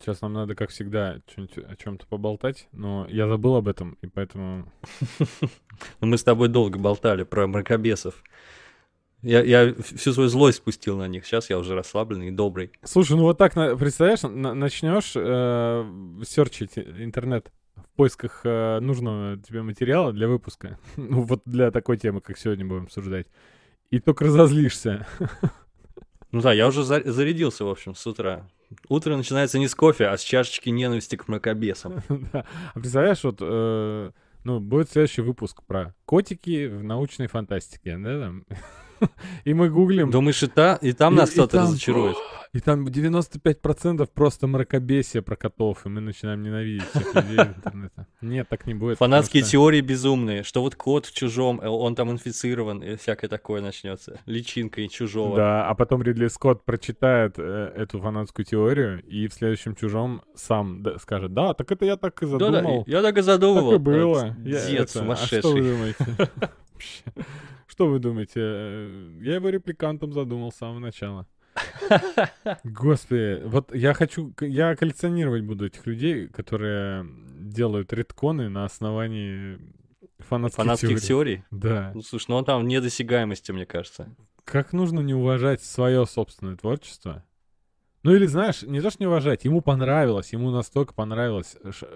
Сейчас нам надо, как всегда, о чем-то поболтать, но я забыл об этом, и поэтому... Ну, мы с тобой долго болтали про мракобесов. Я, я всю свою злость спустил на них. Сейчас я уже расслабленный и добрый. Слушай, ну вот так, представляешь, на- начнешь э, серчить интернет в поисках э, нужного тебе материала для выпуска. Ну вот для такой темы, как сегодня будем обсуждать. И только разозлишься. Ну да, я уже за- зарядился, в общем, с утра. Утро начинается не с кофе, а с чашечки ненависти к мракобесам. А представляешь, вот, э, ну, будет следующий выпуск про котики в научной фантастике, да, там? И мы гуглим, Думаешь, и, та, и там нас кто-то разочарует? и там 95% просто мракобесие про котов, и мы начинаем ненавидеть всех людей интернета. Нет, так не будет. Фанатские что- теории безумные, что вот кот в чужом, э, он там инфицирован, и всякое такое начнется. Личинкой чужого. Да, а потом Ридли Скотт прочитает э, эту фанатскую теорию и в следующем чужом сам д- скажет, да, так это я так и задумал. я так и задумывал. Так и было. Этот Я Дед это, А что вы сумасшедший. думаете? Что вы думаете? Э, Я его репликантом задумал с самого начала. Господи, вот я хочу, я коллекционировать буду этих людей, которые делают редконы на основании фанатских, Фанатских теорий. теорий? Да. Ну, слушай, ну он там недосягаемости, мне кажется. Как нужно не уважать свое собственное творчество? Ну или знаешь, не то что не уважать, ему понравилось, ему настолько понравилось ш-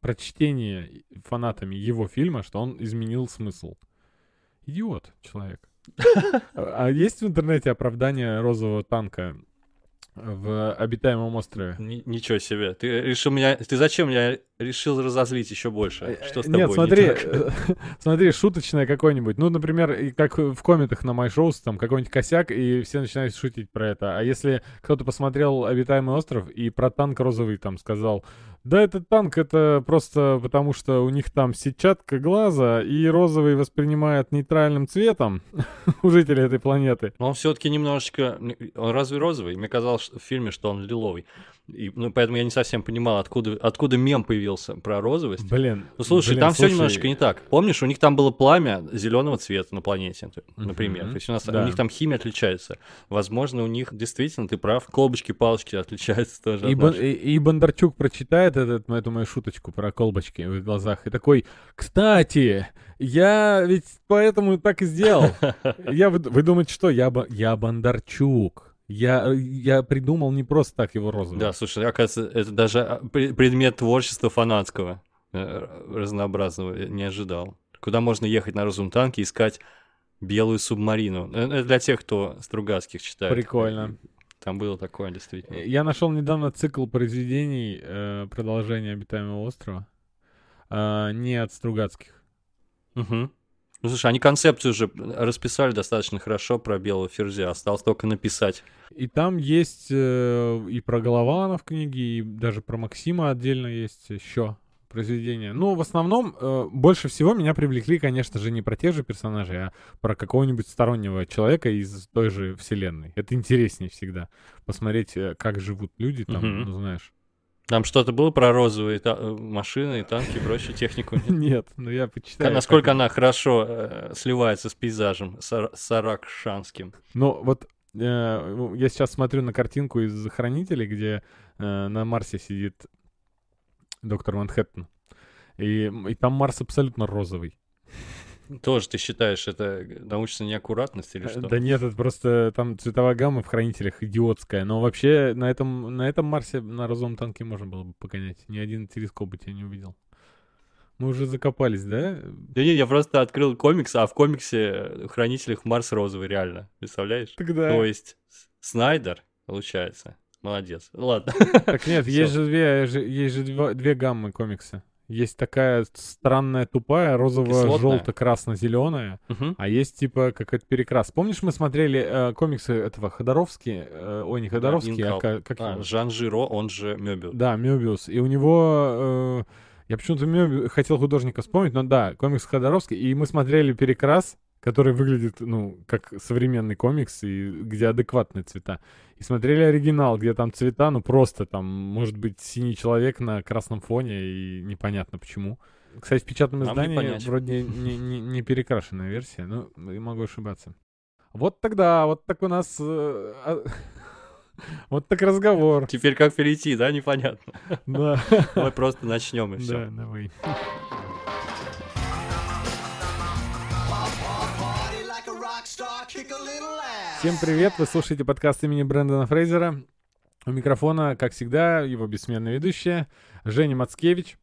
прочтение фанатами его фильма, что он изменил смысл. Идиот человек. А есть в интернете оправдание розового танка в обитаемом острове? Ни- ничего себе. Ты решил меня... Ты зачем меня решил разозлить еще больше? Что с тобой Э, Нет, не смотри, э, смотри, шуточное какое-нибудь. Ну, например, как в комментах на MyShows, там какой-нибудь косяк, и все начинают шутить про это. А если кто-то посмотрел «Обитаемый остров» и про танк розовый там сказал, да этот танк это просто потому, что у них там сетчатка глаза, и розовый воспринимает нейтральным цветом у жителей этой планеты. Но он все-таки немножечко... Разве розовый? Мне казалось в фильме, что он лиловый. И, ну, поэтому я не совсем понимал, откуда, откуда мем появился про розовость. Блин. Ну слушай, блин, там все слушай, немножечко не так. Помнишь, у них там было пламя зеленого цвета на планете, например. То есть у нас да. у них там химия отличается. Возможно, у них действительно, ты прав, колбочки, палочки отличаются тоже. И, Бон- и- и Бондарчук прочитает этот, эту мою шуточку про колбочки в их глазах и такой, кстати, я ведь поэтому так и сделал. Я, вы, вы думаете, что? Я, я Бондарчук. Я, я придумал не просто так его розовый. Да, слушай, оказывается, это даже а, пре- предмет творчества фанатского, э, разнообразного, не ожидал. Куда можно ехать на розовом танке и искать белую субмарину? Э, Это для тех, кто Стругацких читает. Прикольно. Там было такое, действительно. Я нашел недавно цикл произведений э, продолжения обитаемого острова. э, не от Стругацких. Мгм. Ну, слушай, они концепцию уже расписали достаточно хорошо про белого ферзя, осталось только написать. И там есть э, и про Голованов книги, и даже про Максима отдельно есть еще произведения. Ну, в основном, э, больше всего меня привлекли, конечно же, не про тех же персонажей, а про какого-нибудь стороннего человека из той же вселенной. Это интереснее всегда. Посмотреть, э, как живут люди там, Мгм. ну, знаешь. Там что-то было про розовые та- э, машины, танки и прочую технику? Нет, ну я почитаю. Насколько как- она хорошо э, сливается с пейзажем сар- саракшанским. Ну, вот э, ну, я сейчас смотрю на картинку из «Хранителей», где на Марсе сидит доктор Манхэттен. И, и там Марс абсолютно розовый. Тоже ты считаешь, это научная неаккуратность или Э, что? Да нет, это просто там цветовая гамма в «Хранителях» идиотская. Но вообще на этом, на этом Марсе на розовом танке можно было бы погонять. Ни один телескоп бы тебя не увидел. Мы уже закопались, да? Да нет, я просто открыл комикс, а в комиксе в Хранителях Марс розовый, реально. Представляешь? Тогда... То есть Снайдер, получается. Молодец. Ладно. Так нет, есть же две, есть же две гаммы комикса. Есть такая странная, тупая, розово-желто-красно-зеленая, Мгм. а есть типа какой-то перекрас. Помнишь, мы смотрели э, комиксы этого Ходоровски? э, ой, не Ходоровский, а Инкал. ка- как А, его? Жан Жиро, он же Мёбиус. Да, Мёбиус. И у него... э, я почему-то хотел художника вспомнить, но да, комикс Ходоровский. И мы смотрели перекрас, который выглядит, ну, как современный комикс, и где адекватные цвета. И смотрели оригинал, где там цвета, ну, просто там, может быть, синий человек на красном фоне, и непонятно почему. Кстати, в печатном Нам издании вроде не, не, не перекрашенная версия, и могу ошибаться. Вот тогда, вот так у нас... э, а- Вот так разговор. Теперь как перейти, да, непонятно. Да. Давай просто начнем и Да, все. давай. Всем привет, вы слушаете подкаст имени Брэндона Фрейзера. У микрофона, как всегда, его бессменная ведущая Женя Мацкевич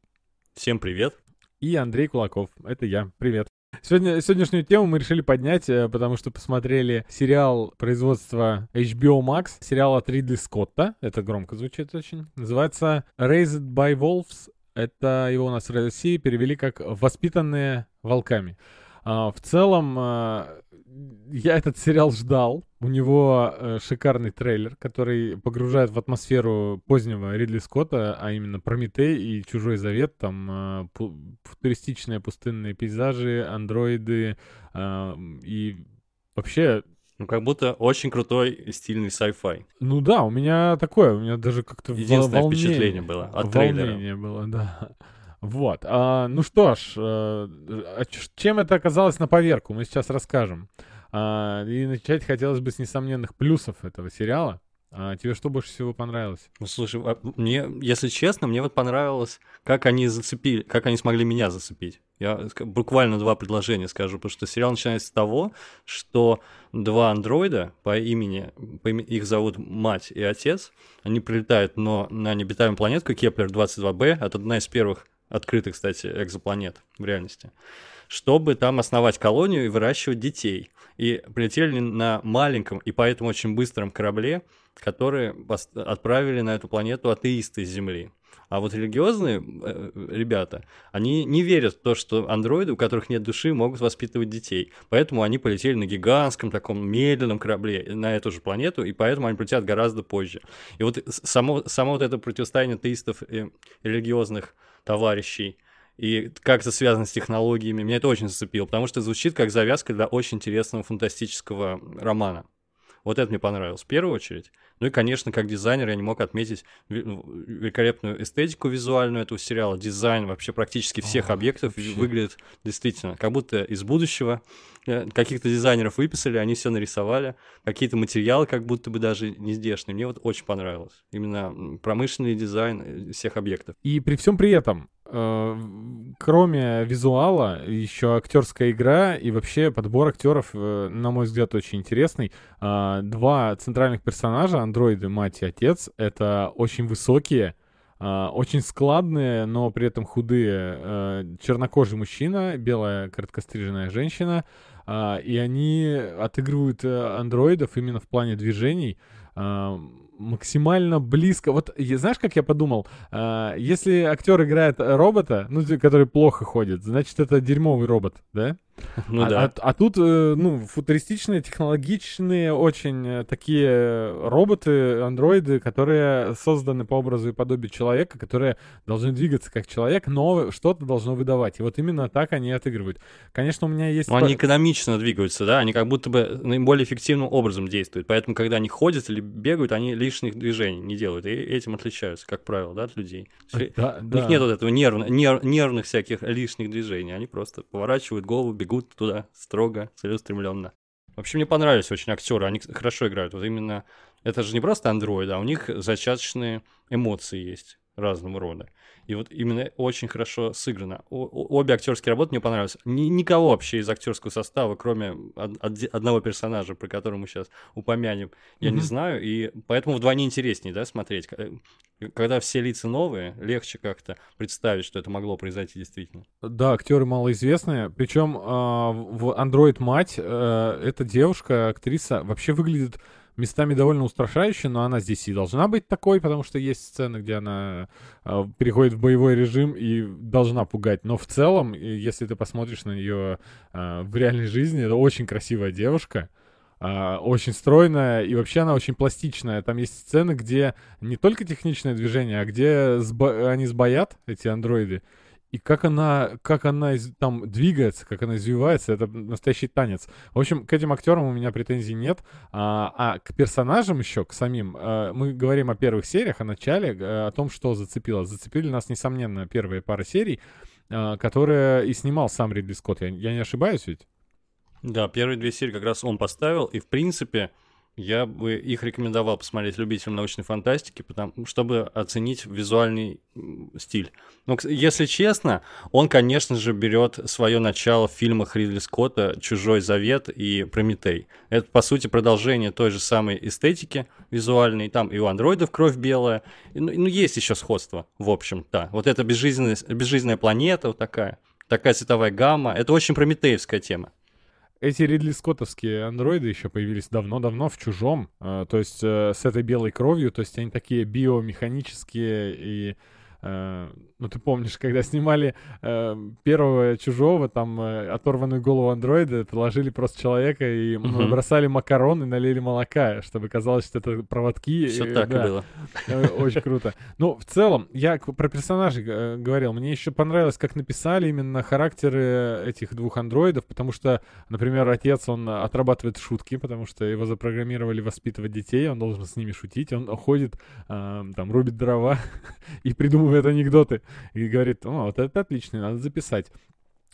Всем привет. и Андрей Кулаков. Это я. Привет. Сегодня, сегодняшнюю тему мы решили поднять, э, потому что посмотрели сериал производства HBO Max, сериал от Ридли Скотта, это громко звучит очень, называется Raised by Wolves, это его у нас в России перевели как «Воспитанные волками». А, В целом, а, я этот сериал ждал. У него э, шикарный трейлер, который погружает в атмосферу позднего Ридли Скотта, а именно Прометей и Чужой Завет. Там э, футуристичные пустынные пейзажи, андроиды а, и вообще Ну, как будто очень крутой и стильный sci-fi. ну да, у меня такое, у меня даже как-то Единственное волнение- впечатление было от трейлера. волнение было, да. Вот. а, ну что ж, э, а чем это оказалось на поверку, мы сейчас расскажем. А, и начать хотелось бы с несомненных плюсов этого сериала. А, тебе что больше всего понравилось? Ну, слушай, а, мне, если честно, мне вот понравилось, как они зацепили, как они смогли меня зацепить. Я буквально два предложения скажу, потому что сериал начинается с того, что два андроида по имени, по имени их зовут мать и отец, они прилетают но на необитаемую планетку Кеплер-22b, это одна из первых открытых, кстати, экзопланет в реальности, чтобы там основать колонию и выращивать детей. И прилетели на маленьком и поэтому очень быстром корабле, которые отправили на эту планету атеисты с Земли. А вот религиозные э, ребята, они не верят в то, что андроиды, у которых нет души, могут воспитывать детей. Поэтому они полетели на гигантском таком медленном корабле на эту же планету, и поэтому они полетят гораздо позже. И вот само, само вот это противостояние атеистов и религиозных товарищей, и как это связано с технологиями, меня это очень зацепило, потому что звучит как завязка для очень интересного фантастического романа. Вот это мне понравилось в первую очередь. Ну и, конечно, как дизайнер я не мог отметить ве- ну, великолепную эстетику визуальную этого сериала. Дизайн вообще практически всех О, объектов вообще. выглядит действительно как будто из будущего. Э, Каких-то дизайнеров выписали, они все нарисовали. Какие-то материалы как будто бы даже не здешние. Мне вот очень понравилось. Именно промышленный дизайн э, всех объектов. И при всем при этом, кроме визуала, еще актерская игра и вообще подбор актеров, э, на мой взгляд, очень интересный. А, Два центральных персонажа, андроиды, мать и отец, это очень высокие, а, очень складные, но при этом худые э, чернокожий мужчина, белая короткостриженная женщина, а, и они отыгрывают э, андроидов именно в плане движений максимально близко. Вот знаешь, как я подумал? А, если актер играет робота, ну, который плохо ходит, значит, это дерьмовый робот, да? Ну а, да. а- а тут, э, ну, футуристичные, технологичные, очень э, такие роботы, андроиды, которые созданы по образу и подобию человека, которые должны двигаться как человек, но что-то должно выдавать. И вот именно так они отыгрывают. Конечно, у меня есть... Но они экономично двигаются, да, они как будто бы наиболее эффективным образом действуют. Поэтому, когда они ходят или бегают, они лишних движений не делают. И этим отличаются, как правило, да, от людей. Есть Да, У да. них нет вот этого нервно- нер- нервных всяких лишних движений. Они просто поворачивают голову, бегут туда строго, целеустремленно. Вообще мне понравились очень актеры, они хорошо играют. Вот именно это же не просто андроиды, а у них зачаточные эмоции есть разного рода. И вот именно очень хорошо сыграно. О- обе актерские работы мне понравились. Ни- никого вообще из актерского состава, кроме од- од- одного персонажа, про которого мы сейчас упомянем, я не Мгм. знаю. И поэтому вдвойне интереснее, да, смотреть. К- Когда все лица новые, легче как-то представить, что это могло произойти действительно. Да, актеры малоизвестные. Причем в Android мать э, эта девушка, актриса, вообще выглядит местами довольно устрашающе, но она здесь и должна быть такой, потому что есть сцены, где она э, переходит в боевой режим и должна пугать. Но в целом, если ты посмотришь на нее э, в реальной жизни, это очень красивая девушка. а, очень стройная, и вообще она очень пластичная. Там есть сцены, где не только техничное движение, а где сбо- они сбоят, эти андроиды, и как она, как она из- там двигается, как она извивается, это настоящий танец. В общем, к этим актерам у меня претензий нет. А, а к персонажам еще, к самим, э, мы говорим о первых сериях, о начале, э, о том, что зацепило. Зацепили нас, несомненно, первые пары серий, э, которые и снимал сам Ридли Скотт. Я, я не ошибаюсь ведь? Да, первые две серии как раз он поставил, и в принципе Я бы их рекомендовал посмотреть любителям научной фантастики, потому, чтобы оценить визуальный стиль. Но, кс- если честно, он, конечно же, берет свое начало в фильмах Ридли Скотта «Чужой завет» и «Прометей». Это, по сути, продолжение той же самой эстетики визуальной. Там и у андроидов кровь белая. Ну, ну, есть еще сходство, в общем, да. Вот эта безжизненная, безжизненная планета вот такая, такая цветовая гамма. Это очень прометеевская тема. Эти Ридли Скоттовские андроиды еще появились давно-давно в чужом. э, то есть э, с этой белой кровью, то есть они такие биомеханические и. Э, ну, ты помнишь, когда снимали э, первого чужого, там э, оторванную голову андроида, положили просто человека и Мгм. набросали макарон и налили молока, чтобы казалось, что это проводки. Все так да. было. Э, Очень круто. Ну, в целом, я про персонажей э, говорил. Мне еще понравилось, как написали именно характеры этих двух андроидов, потому что, например, отец, он отрабатывает шутки, потому что его запрограммировали воспитывать детей, он должен с ними шутить, он ходит, там, рубит дрова и придумывает анекдоты. И говорит, о, вот это отлично, надо записать.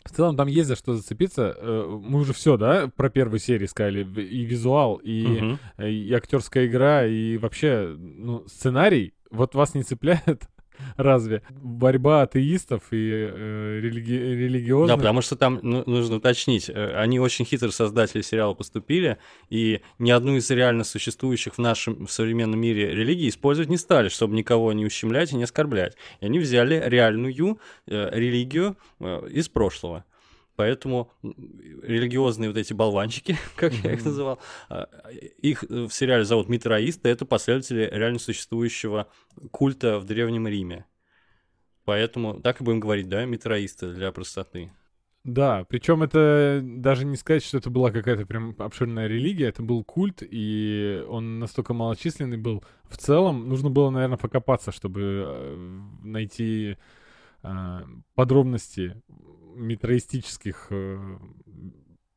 В целом там есть за что зацепиться. Э, Мы уже все, да, про первую серию сказали. И визуал, и э, и актерская игра, и вообще, ну, сценарий, вот вас не цепляет, разве? Борьба атеистов и э, религи- религиозных. Да, потому что там ну, нужно уточнить, э, они очень хитро создатели сериала поступили, и ни одну из реально существующих в нашем в современном мире религий использовать не стали, чтобы никого не ущемлять и не оскорблять. И они взяли реальную э, религию э, из прошлого. Поэтому религиозные вот эти болванчики, как я их называл, а, их в сериале зовут митроисты, это последователи реально существующего культа в Древнем Риме. Поэтому так и будем говорить, да, митроисты для простоты. Да, причем это даже не сказать, что это была какая-то прям обширная религия, это был культ, и он настолько малочисленный был. В целом, нужно было, наверное, покопаться, чтобы э, найти э, подробности митроистических, э,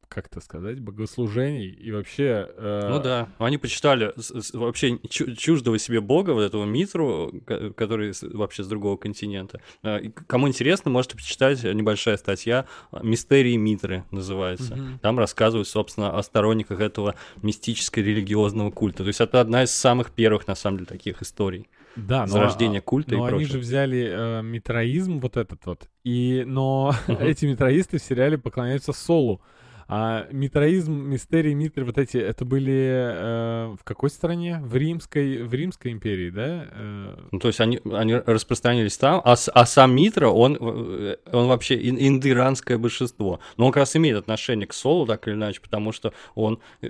как это сказать, богослужений и вообще... э, Ну да, они почитали вообще чу- чуждого себе бога, вот этого Митру, ко- который вообще с другого континента. К- Кому интересно, можете почитать, э, небольшая статья «Мистерии Митры» называется. Мгм. Там рассказывают, собственно, о сторонниках этого мистическо-религиозного культа. То есть это одна из самых первых, на самом деле, таких историй. Да, но, Зарождение культа и Но они прочее. же взяли э, митроизм вот этот вот, и, но Мгм. эти митроисты в сериале поклоняются Солу. А митроизм, мистерии, митры, вот эти, это были э, в какой стране? В Римской, в Римской империи, да? Э, Ну, то есть они, они распространились там, а, а сам Митра, он, э, он вообще ин- индоиранское большинство. Но он как раз имеет отношение к Солу, так или иначе, потому что он э,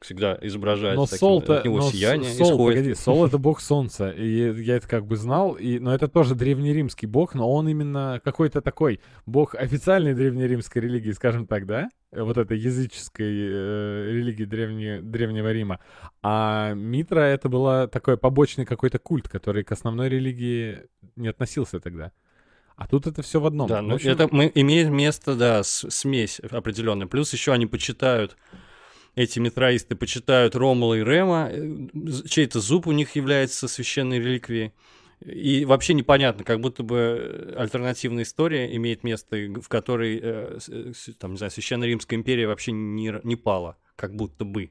всегда изображает но таким, Сол-то, от него но сияние Сол, исходит. погоди, Сол это бог солнца, и я это как бы знал, и, но это тоже древнеримский бог, но он именно какой-то такой бог официальной древнеримской религии, скажем так, да? Э, Вот этой языческой э, религии древне- Древнего Рима. А Митра это была такой побочный какой-то культ, который к основной религии не относился тогда. А тут это все в одном. Да, ну общем, это мы, имеет место, да, с- смесь определенная. Плюс еще они почитают, эти метроисты почитают Ромула и Рема, э, чей-то зуб у них является священной реликвией. И вообще непонятно, как будто бы э, альтернативная история имеет место, в которой, э, э, там, не знаю, Священная Римская империя вообще не, не пала, как будто бы.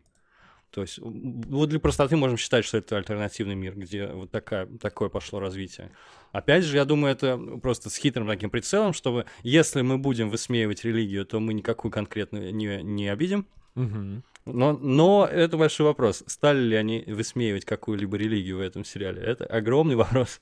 То есть, вот для простоты можем считать, что это альтернативный мир, где вот такая, такое пошло развитие. Опять же, я думаю, это просто с хитрым таким прицелом, чтобы если мы будем высмеивать религию, то мы никакую конкретно не, не обидим. мгм. Но, но это большой вопрос. Стали ли они высмеивать какую-либо религию в этом сериале? Это огромный вопрос.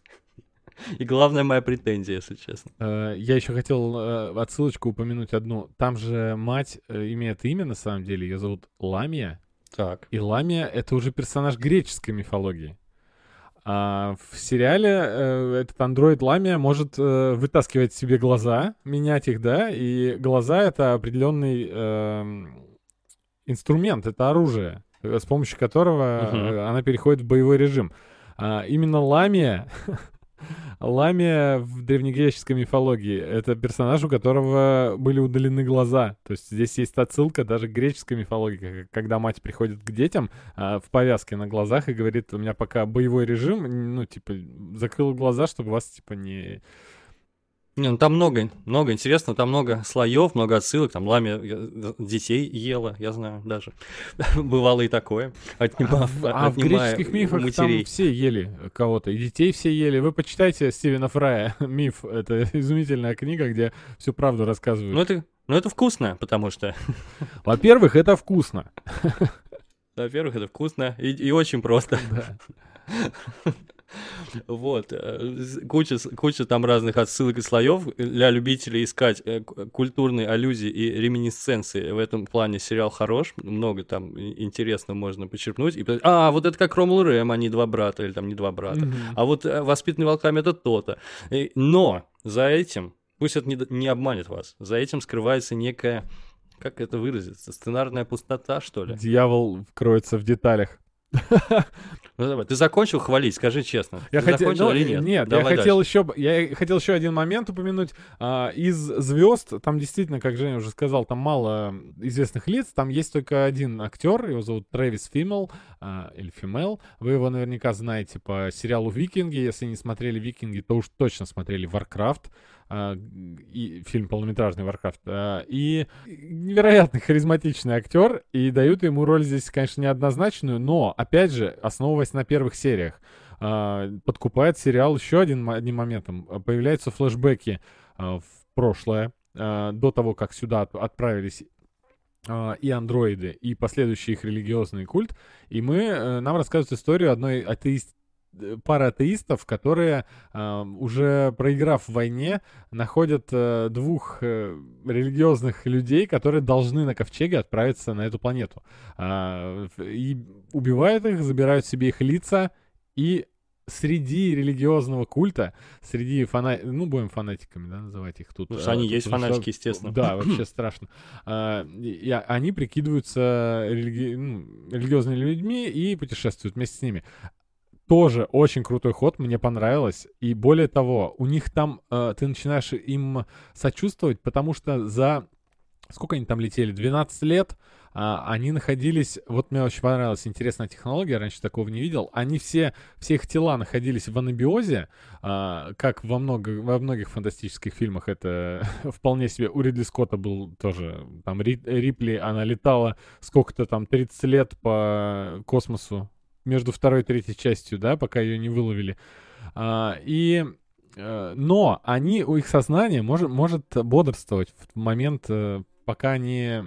И главная моя претензия, если честно. Э, Я еще хотел э, отсылочку упомянуть одну. Там же мать э, имеет имя, на самом деле, ее зовут Ламия. Так. И Ламия — это уже персонаж греческой мифологии. А в сериале э, этот андроид Ламия может э, вытаскивать себе глаза, менять их, да, и глаза — это определенный эм, инструмент, это оружие, э, с помощью которого э, она переходит в боевой режим. А именно Ламия Ламия в древнегреческой мифологии — это персонаж, у которого были удалены глаза. То есть здесь есть отсылка даже к греческой мифологии, когда мать приходит к детям а, в повязке на глазах и говорит, у меня пока боевой режим, ну, типа, закрыл глаза, чтобы вас, типа, не... Не, ну там много, много интересного, там много слоев, много отсылок, там ламя я- детей ела, я знаю даже. Бывало и такое. Отнима- А а в греческих мифах матерей. там все ели кого-то, и детей все ели. Вы почитайте Стивена Фрая «Миф». Это изумительная книга, где всю правду рассказывают. Ну это, ну это вкусно, потому что, Во-первых, это вкусно. во-первых, это вкусно и, и очень просто. Да. Вот, э, куча, куча там разных отсылок и слоев для любителей искать э, культурные аллюзии и реминисценции. В этом плане сериал хорош, много там и- интересного можно почерпнуть. И, а, вот это как Ромул и Рэм, они два брата, или там не два брата. Мгм. А вот э, воспитанный волками это то-то. Но за этим, пусть это не, не обманет вас, за этим скрывается некая, как это выразиться, сценарная пустота, что ли? Дьявол кроется в деталях. Ну давай, ты закончил хвалить, скажи честно. Я ты хотел, закончил ну, или нет? нет, Давай я хотел дальше. еще, я хотел еще один момент упомянуть. А, из звезд, там действительно, как Женя уже сказал, там мало известных лиц, там есть только один актер, его зовут Трэвис Фиммел, а, или Фимел. Вы его наверняка знаете по сериалу «Викинги». Если не смотрели «Викинги», то уж точно смотрели «Варкрафт», и фильм полнометражный «Варкрафт». А, и невероятно харизматичный актер, и дают ему роль здесь, конечно, неоднозначную, но, опять же, основываясь на первых сериях, а, подкупает сериал еще один, одним моментом. А, Появляются флешбеки а, в прошлое, а, до того, как сюда от- отправились а, и андроиды, и последующий их религиозный культ. И мы, э, нам рассказывают историю одной атеист, э, пары атеистов, которые, а, уже проиграв в войне, находят э, двух э, религиозных людей, которые должны на ковчеге отправиться на эту планету. А, и убивают их, забирают себе их лица, и среди религиозного культа, среди фана... ну, будем фанатиками, да, называть их тут. Ну, что а, они тут есть потому что- фанатики, естественно. Да, вообще страшно. А, и они прикидываются религи- ну, религиозными людьми и путешествуют вместе с ними. Тоже очень крутой ход, мне понравилось. И более того, у них там э, ты начинаешь им сочувствовать, потому что за сколько они там летели? 12 лет а, они находились, вот мне очень понравилась интересная технология, раньше такого не видел, они все, все их тела находились в анабиозе, а, как во, много, во многих фантастических фильмах это вполне себе, у Ридли Скотта был тоже, там Ри- Рипли, она летала сколько-то там, 30 лет по космосу, между второй и третьей частью, да, пока ее не выловили. А, и э, но они, у их сознание может, может бодрствовать в момент, э, пока они э,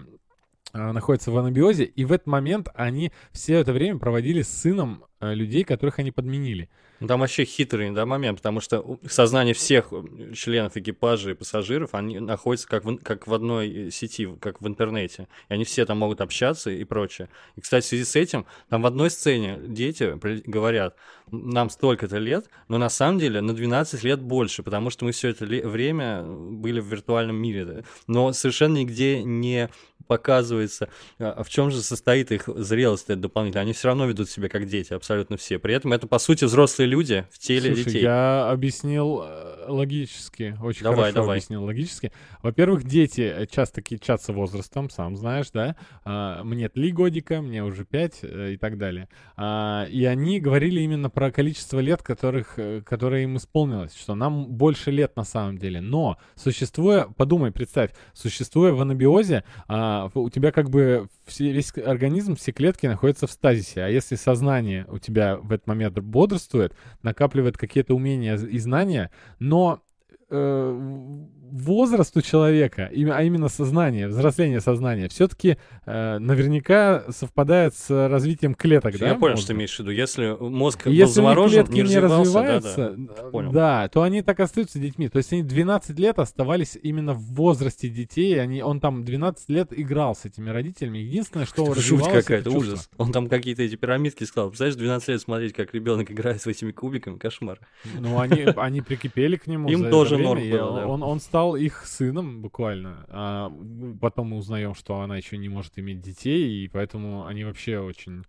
находятся в анабиозе, и в этот момент они все это время проводили с сыном людей, которых они подменили. Ну, Там вообще хитрый да, момент, потому что сознание всех э, членов экипажа и пассажиров, они находятся как в, как в одной э, сети, как в интернете. И они все там могут общаться и прочее. И, кстати, в связи с этим, там в одной сцене дети говорят, нам столько-то лет, но на самом деле на 12 лет больше, потому что мы все это время были в виртуальном мире. Но совершенно нигде не показывается, а в чем же состоит их зрелость эта дополнительная. Они все равно ведут себя как дети, абсолютно все. При этом это, по сути, взрослые люди в теле Слушай, детей. я объяснил э, логически, очень Давай, хорошо давай. объяснил логически. Во-первых, дети э, часто кичатся возрастом, сам знаешь, да? А, мне три годика, мне уже пять э, и так далее. А, и они говорили именно про количество лет, которых, которое им исполнилось, что нам больше лет на самом деле. Но существуя, подумай, представь, существуя в анабиозе, а, в- у тебя как бы все, весь организм, все клетки находятся в стазисе. А если сознание у тебя в этот момент бодрствует, накапливает какие-то умения и знания, но э, возраст у человека, а именно сознание, взросление сознания, все-таки наверняка совпадает с развитием клеток, да? Я понял, мозга? что ты имеешь в виду. Если мозг был если них заморожен, клетки не не развиваются, да-да. понял. да, то они так остаются детьми. То есть они 12 лет оставались именно в возрасте детей. Они, он там 12 лет играл с этими родителями. Единственное, что Жуть это какая-то, чувство. ужас. Он там какие-то эти пирамидки сказал. Представляешь, 12 лет смотреть, как ребенок играет с этими кубиками, кошмар. Ну, они, они прикипели к нему. Им тоже норм было, да. он, он стал их сыном буквально. А потом мы узнаем, что она еще не может иметь детей, и поэтому они вообще очень...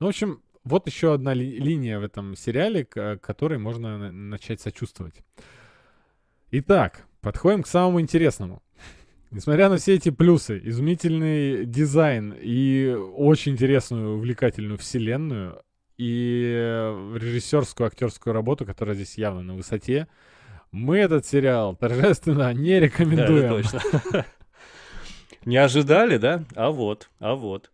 Ну, в общем, вот еще одна ли- линия в этом сериале, к которой можно на- начать сочувствовать. Итак, подходим к самому интересному. Несмотря на все эти плюсы, изумительный дизайн и очень интересную, увлекательную вселенную, и режиссерскую, актерскую работу, которая здесь явно на высоте, Мы этот сериал торжественно не Да, рекомендуем. это точно. Не ожидали, да? А вот, а вот.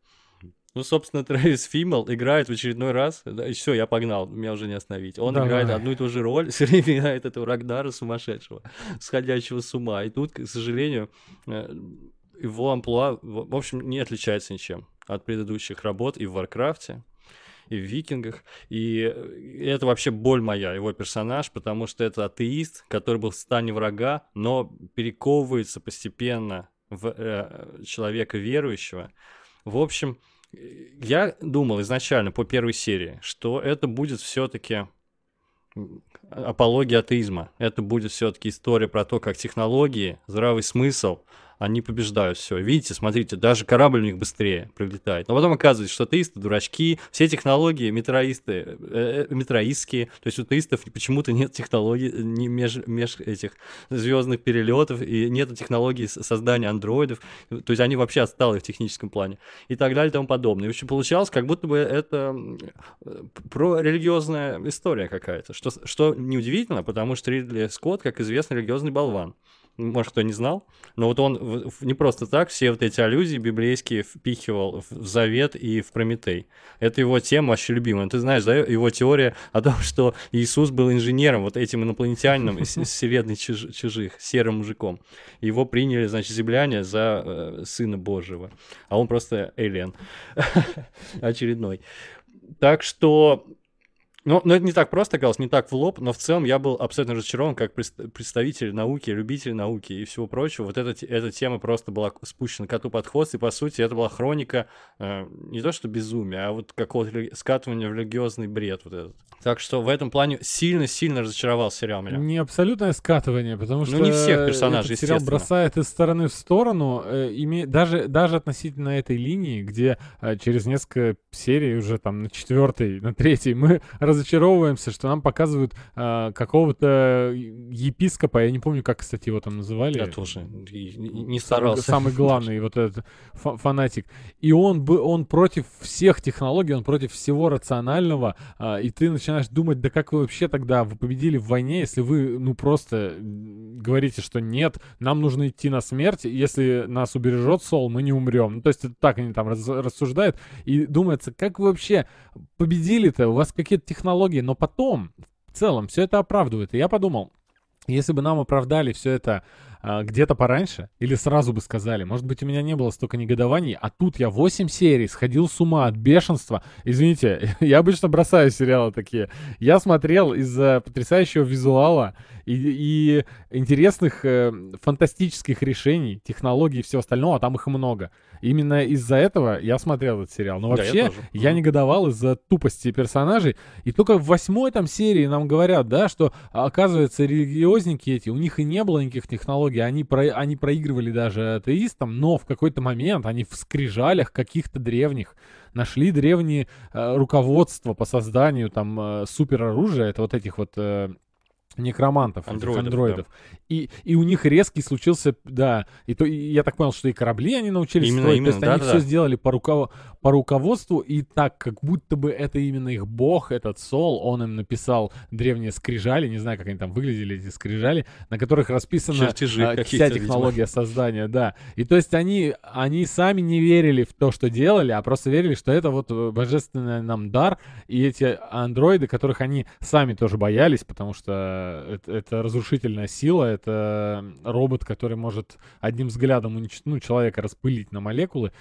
Ну, собственно, Трэвис Фиммел играет в очередной раз. Да, все, я погнал, меня уже не остановить. Он Давай. играет одну и ту же роль, все время играет этого Рагнара сумасшедшего, сходящего с ума. И тут, к сожалению, э, его амплуа, в общем, не отличается ничем от предыдущих работ и в Варкрафте, и в Викингах. И э, это вообще боль моя, его персонаж, потому что это атеист, который был в стане врага, но перековывается постепенно в э, человека верующего. В общем, я думал изначально по первой серии, что это будет все-таки апология атеизма. Это будет все-таки история про то, как технологии, здравый смысл, они побеждают все. Видите, смотрите, даже корабль у них быстрее прилетает. Но потом оказывается, что атеисты дурачки, все технологии метроисты, э, э, метроистские, то есть у атеистов почему-то нет технологий не меж, меж этих звездных перелетов и нет технологий с- создания андроидов, то есть они вообще отсталые в техническом плане и так далее и тому подобное. И, в общем, получалось, как будто бы это э, про религиозная история какая-то, что, что неудивительно, потому что Ридли Скотт, как известно, религиозный болван. Может, кто не знал, но вот он не просто так все вот эти аллюзии библейские впихивал в Завет и в Прометей. Это его тема вообще любимая. Ты знаешь, да, его теория о том, что Иисус был инженером, вот этим инопланетянином из, вселенной чуж- чужих, серым мужиком. Его приняли, значит, земляне за э, сына Божьего, а он просто элен очередной. Так что ну, но это не так просто оказалось, не так в лоб, но в целом я был абсолютно разочарован как представитель науки, любитель науки и всего прочего. Вот эта, эта тема просто была спущена коту под хвост, и по сути это была хроника э, не то что безумия, а вот какого-то скатывания в религиозный бред вот этот. Так что в этом плане сильно-сильно разочаровал сериал меня. Не абсолютное скатывание, потому Ну, что не всех персонажей, этот сериал бросает из стороны в сторону, э, име- даже, даже относительно этой линии, где э, через несколько серий, уже там на четвертой, на третьей, мы разочаровываемся, что нам показывают э, какого-то епископа, я не помню, как, кстати, его там называли. Я тоже не старался. Самый главный вот этот фа- фанатик. И он, бы, он против всех технологий, он против всего рационального. а, и ты начинаешь думать, да как вы вообще тогда, вы победили в войне, если вы, ну, просто говорите, что нет, нам нужно идти на смерть, если нас убережет Сол, мы не умрем. Ну, то есть это так они там раз- рассуждают. И думается, как вы вообще победили-то, у вас какие-то технологии, но потом в целом все это оправдывает. И я подумал, если бы нам оправдали все это а, где-то пораньше, или сразу бы сказали, может быть, у меня не было столько негодований, а тут я 8 серий сходил с ума от бешенства. Извините, я обычно бросаю сериалы такие. Я смотрел из-за потрясающего визуала и, и интересных э, фантастических решений, технологий и всего остального, а там их много. Именно из-за этого я смотрел этот сериал. Но Да, я вообще, тоже. я Мгм. негодовал из-за тупости персонажей. И только в восьмой там серии нам говорят, да, что оказывается религиозники эти, у них и не было никаких технологий, они, про, они проигрывали даже атеистам, но в какой-то момент они в скрижалях каких-то древних нашли древние э, руководства по созданию там э, супероружия, это вот этих вот э, некромантов, этих Андроидов, андроидов. И, и у них резкий случился, да, и, то, и я так понял, что и корабли они научились Именно, строить, именно, то есть они да-да-да. все сделали по, рукав- по руководству, и так, как будто бы это именно их бог, этот Сол, он им написал древние скрижали, не знаю, как они там выглядели, эти скрижали, на которых расписана Чертежи а, вся видимо. технология создания, да. И то есть они, они сами не верили в то, что делали, а просто верили, что это вот э, божественный нам дар, и эти андроиды, которых они сами тоже боялись, потому что это, это разрушительная сила, это робот, который может одним взглядом унич- ну, человека распылить на молекулы.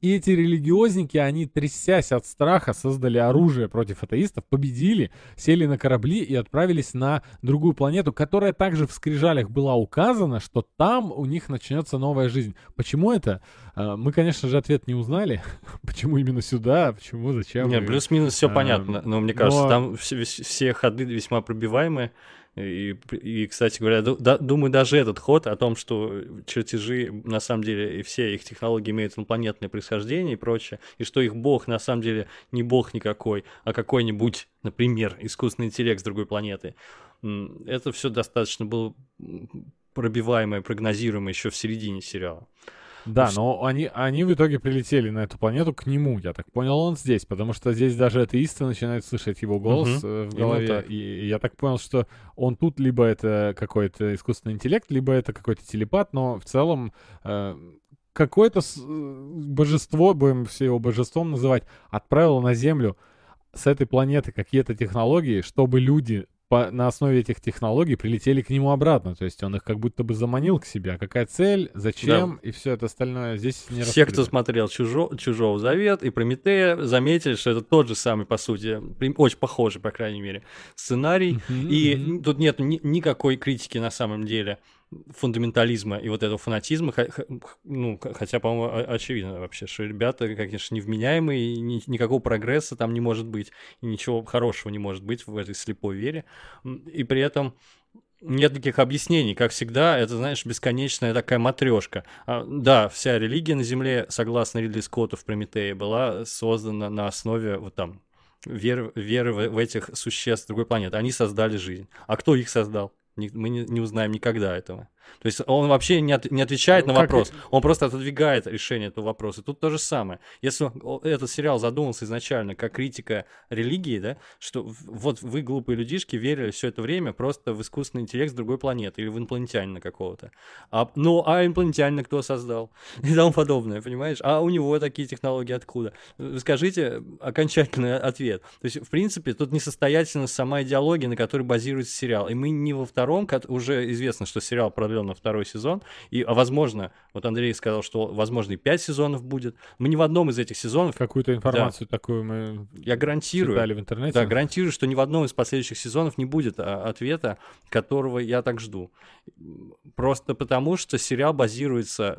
И эти религиозники, они, трясясь от страха, создали оружие против атеистов, победили, сели на корабли и отправились на другую планету, которая также в скрижалях была указана, что там у них начнется новая жизнь. Почему это? А, Мы, конечно же, ответ не узнали. Почему именно сюда? Почему? Зачем? Нет, плюс-минус все Эм, понятно, но мне кажется, но- там все, все ходы весьма пробиваемые. И, и, кстати говоря, да- думаю, даже этот ход о том, что чертежи, на самом деле, и все их технологии имеют инопланетное происхождение и прочее, и что их бог, на самом деле, не бог никакой, а какой-нибудь, например, искусственный интеллект с другой планеты. Это все достаточно было пробиваемое, прогнозируемое еще в середине сериала. Да, но они, они в итоге прилетели на эту планету к нему, я так понял, он здесь, потому что здесь даже атеисты начинают слышать его голос э, в голове, и я так понял, что он тут либо это какой-то искусственный интеллект, либо это какой-то телепат, но в целом э, какое-то э, божество, будем все его божеством называть, отправило на Землю с этой планеты какие-то технологии, чтобы люди по- на основе этих технологий прилетели к нему обратно. То есть он их как будто бы заманил к себе. А какая цель, зачем и все это остальное здесь не Все, кто смотрел Чужо, Чужого Завет и Прометея, заметили, что это тот же самый, по сути, очень похожий, по крайней мере, сценарий. Мгм, И мгм. тут нет ни- никакой критики на самом деле фундаментализма и вот этого фанатизма, ну, хотя, по-моему, очевидно вообще, что ребята, конечно, невменяемые, и ни- никакого прогресса там не может быть, и ничего хорошего не может быть в этой слепой вере, и при этом нет никаких объяснений, как всегда, это, знаешь, бесконечная такая матрешка. да, вся религия на Земле, согласно Ридли Скотту в Прометее, была создана на основе вот там веры, веры в, этих существ другой планеты. Они создали жизнь. А кто их создал? Мы не, не узнаем никогда этого. То есть он вообще не, от- не отвечает Ну, на вопрос, он просто отодвигает решение этого вопроса. Тут то же самое. Если этот сериал задумался изначально как критика религии, да, что вот вы, глупые людишки, верили все это время просто в искусственный интеллект с другой планеты или в инопланетянина какого-то. А, ну, а инопланетянина кто создал? И тому подобное, понимаешь? А у него такие технологии откуда? Скажите окончательный ответ. То есть, в принципе, тут несостоятельна сама идеология, на которой базируется сериал. И мы не во втором, уже известно, что сериал продлен на второй сезон, и, а возможно, вот Андрей сказал, что, возможно, и пять сезонов будет. Мы ни в одном из этих сезонов, Какую-то информацию такую мы я гарантирую, в интернете. да, гарантирую, что ни в одном из последующих сезонов не будет а, ответа, которого я так жду. Просто потому, что сериал базируется...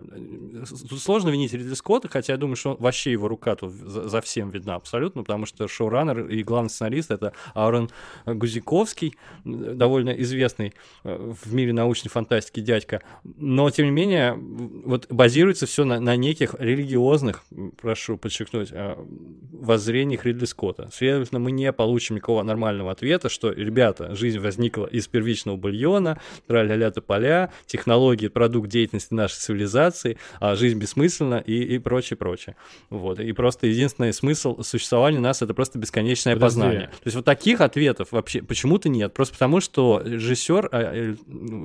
Тут сложно винить Ридли Скотта, хотя я думаю, что он- вообще его рука тут за, за всем видна абсолютно, потому что шоураннер и главный сценарист — это Аарон Гузиковский, довольно известный э, в мире научной фантастики дядька. Но, тем не менее, вот базируется все на, на неких религиозных, прошу подчеркнуть, э, воззрениях Ридли Скотта. Следовательно, мы не получим никакого нормального ответа, что, ребята, жизнь возникла из первичного бульона, тра-ля-ля поля, технологии, продукт деятельности нашей цивилизации, а жизнь бессмысленна и, и прочее, прочее. Вот. И просто единственный смысл существования нас — это просто бесконечное Подожди. познание. То есть вот таких ответов вообще почему-то нет. Просто потому, что режиссер а, э,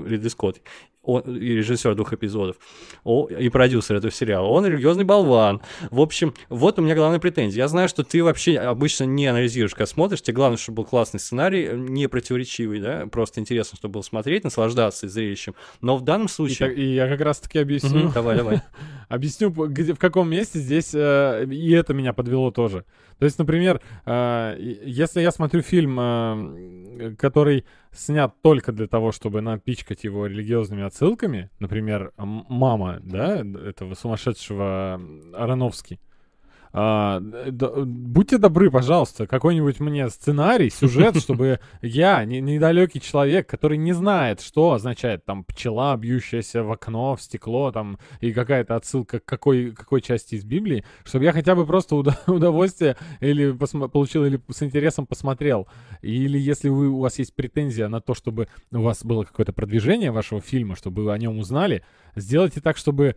Ридли Скотт, он, и режиссер двух эпизодов, о- и продюсер этого сериала, он религиозный болван. В общем, вот у меня главная претензия. Я знаю, что ты вообще обычно не анализируешь, когда смотришь. Тебе главное, чтобы был классный сценарий, э, не противоречивый, да, просто интересно, чтобы было смотреть, наслаждаться зрелищем. Но в данном И, случае... так- и я как раз-таки объясню. Мгм, Давай, давай. Объясню, где, в каком месте здесь, э, и это меня подвело тоже. То есть, например, э, и- если я смотрю фильм, э, который снят только для того, чтобы напичкать его религиозными отсылками, например, «Мама», да, этого сумасшедшего м, Ароновски, а, д- д- будьте добры, пожалуйста, какой-нибудь мне сценарий, сюжет, чтобы я, не- недалекий человек, который не знает, что означает там пчела, бьющаяся в окно, в стекло, там, и какая-то отсылка к какой, какой части из Библии, чтобы я хотя бы просто уда- удовольствие или посма- получил, или с интересом посмотрел. Или если вы, у вас есть претензия на то, чтобы у вас было какое-то продвижение вашего фильма, чтобы вы о нем узнали, сделайте так, чтобы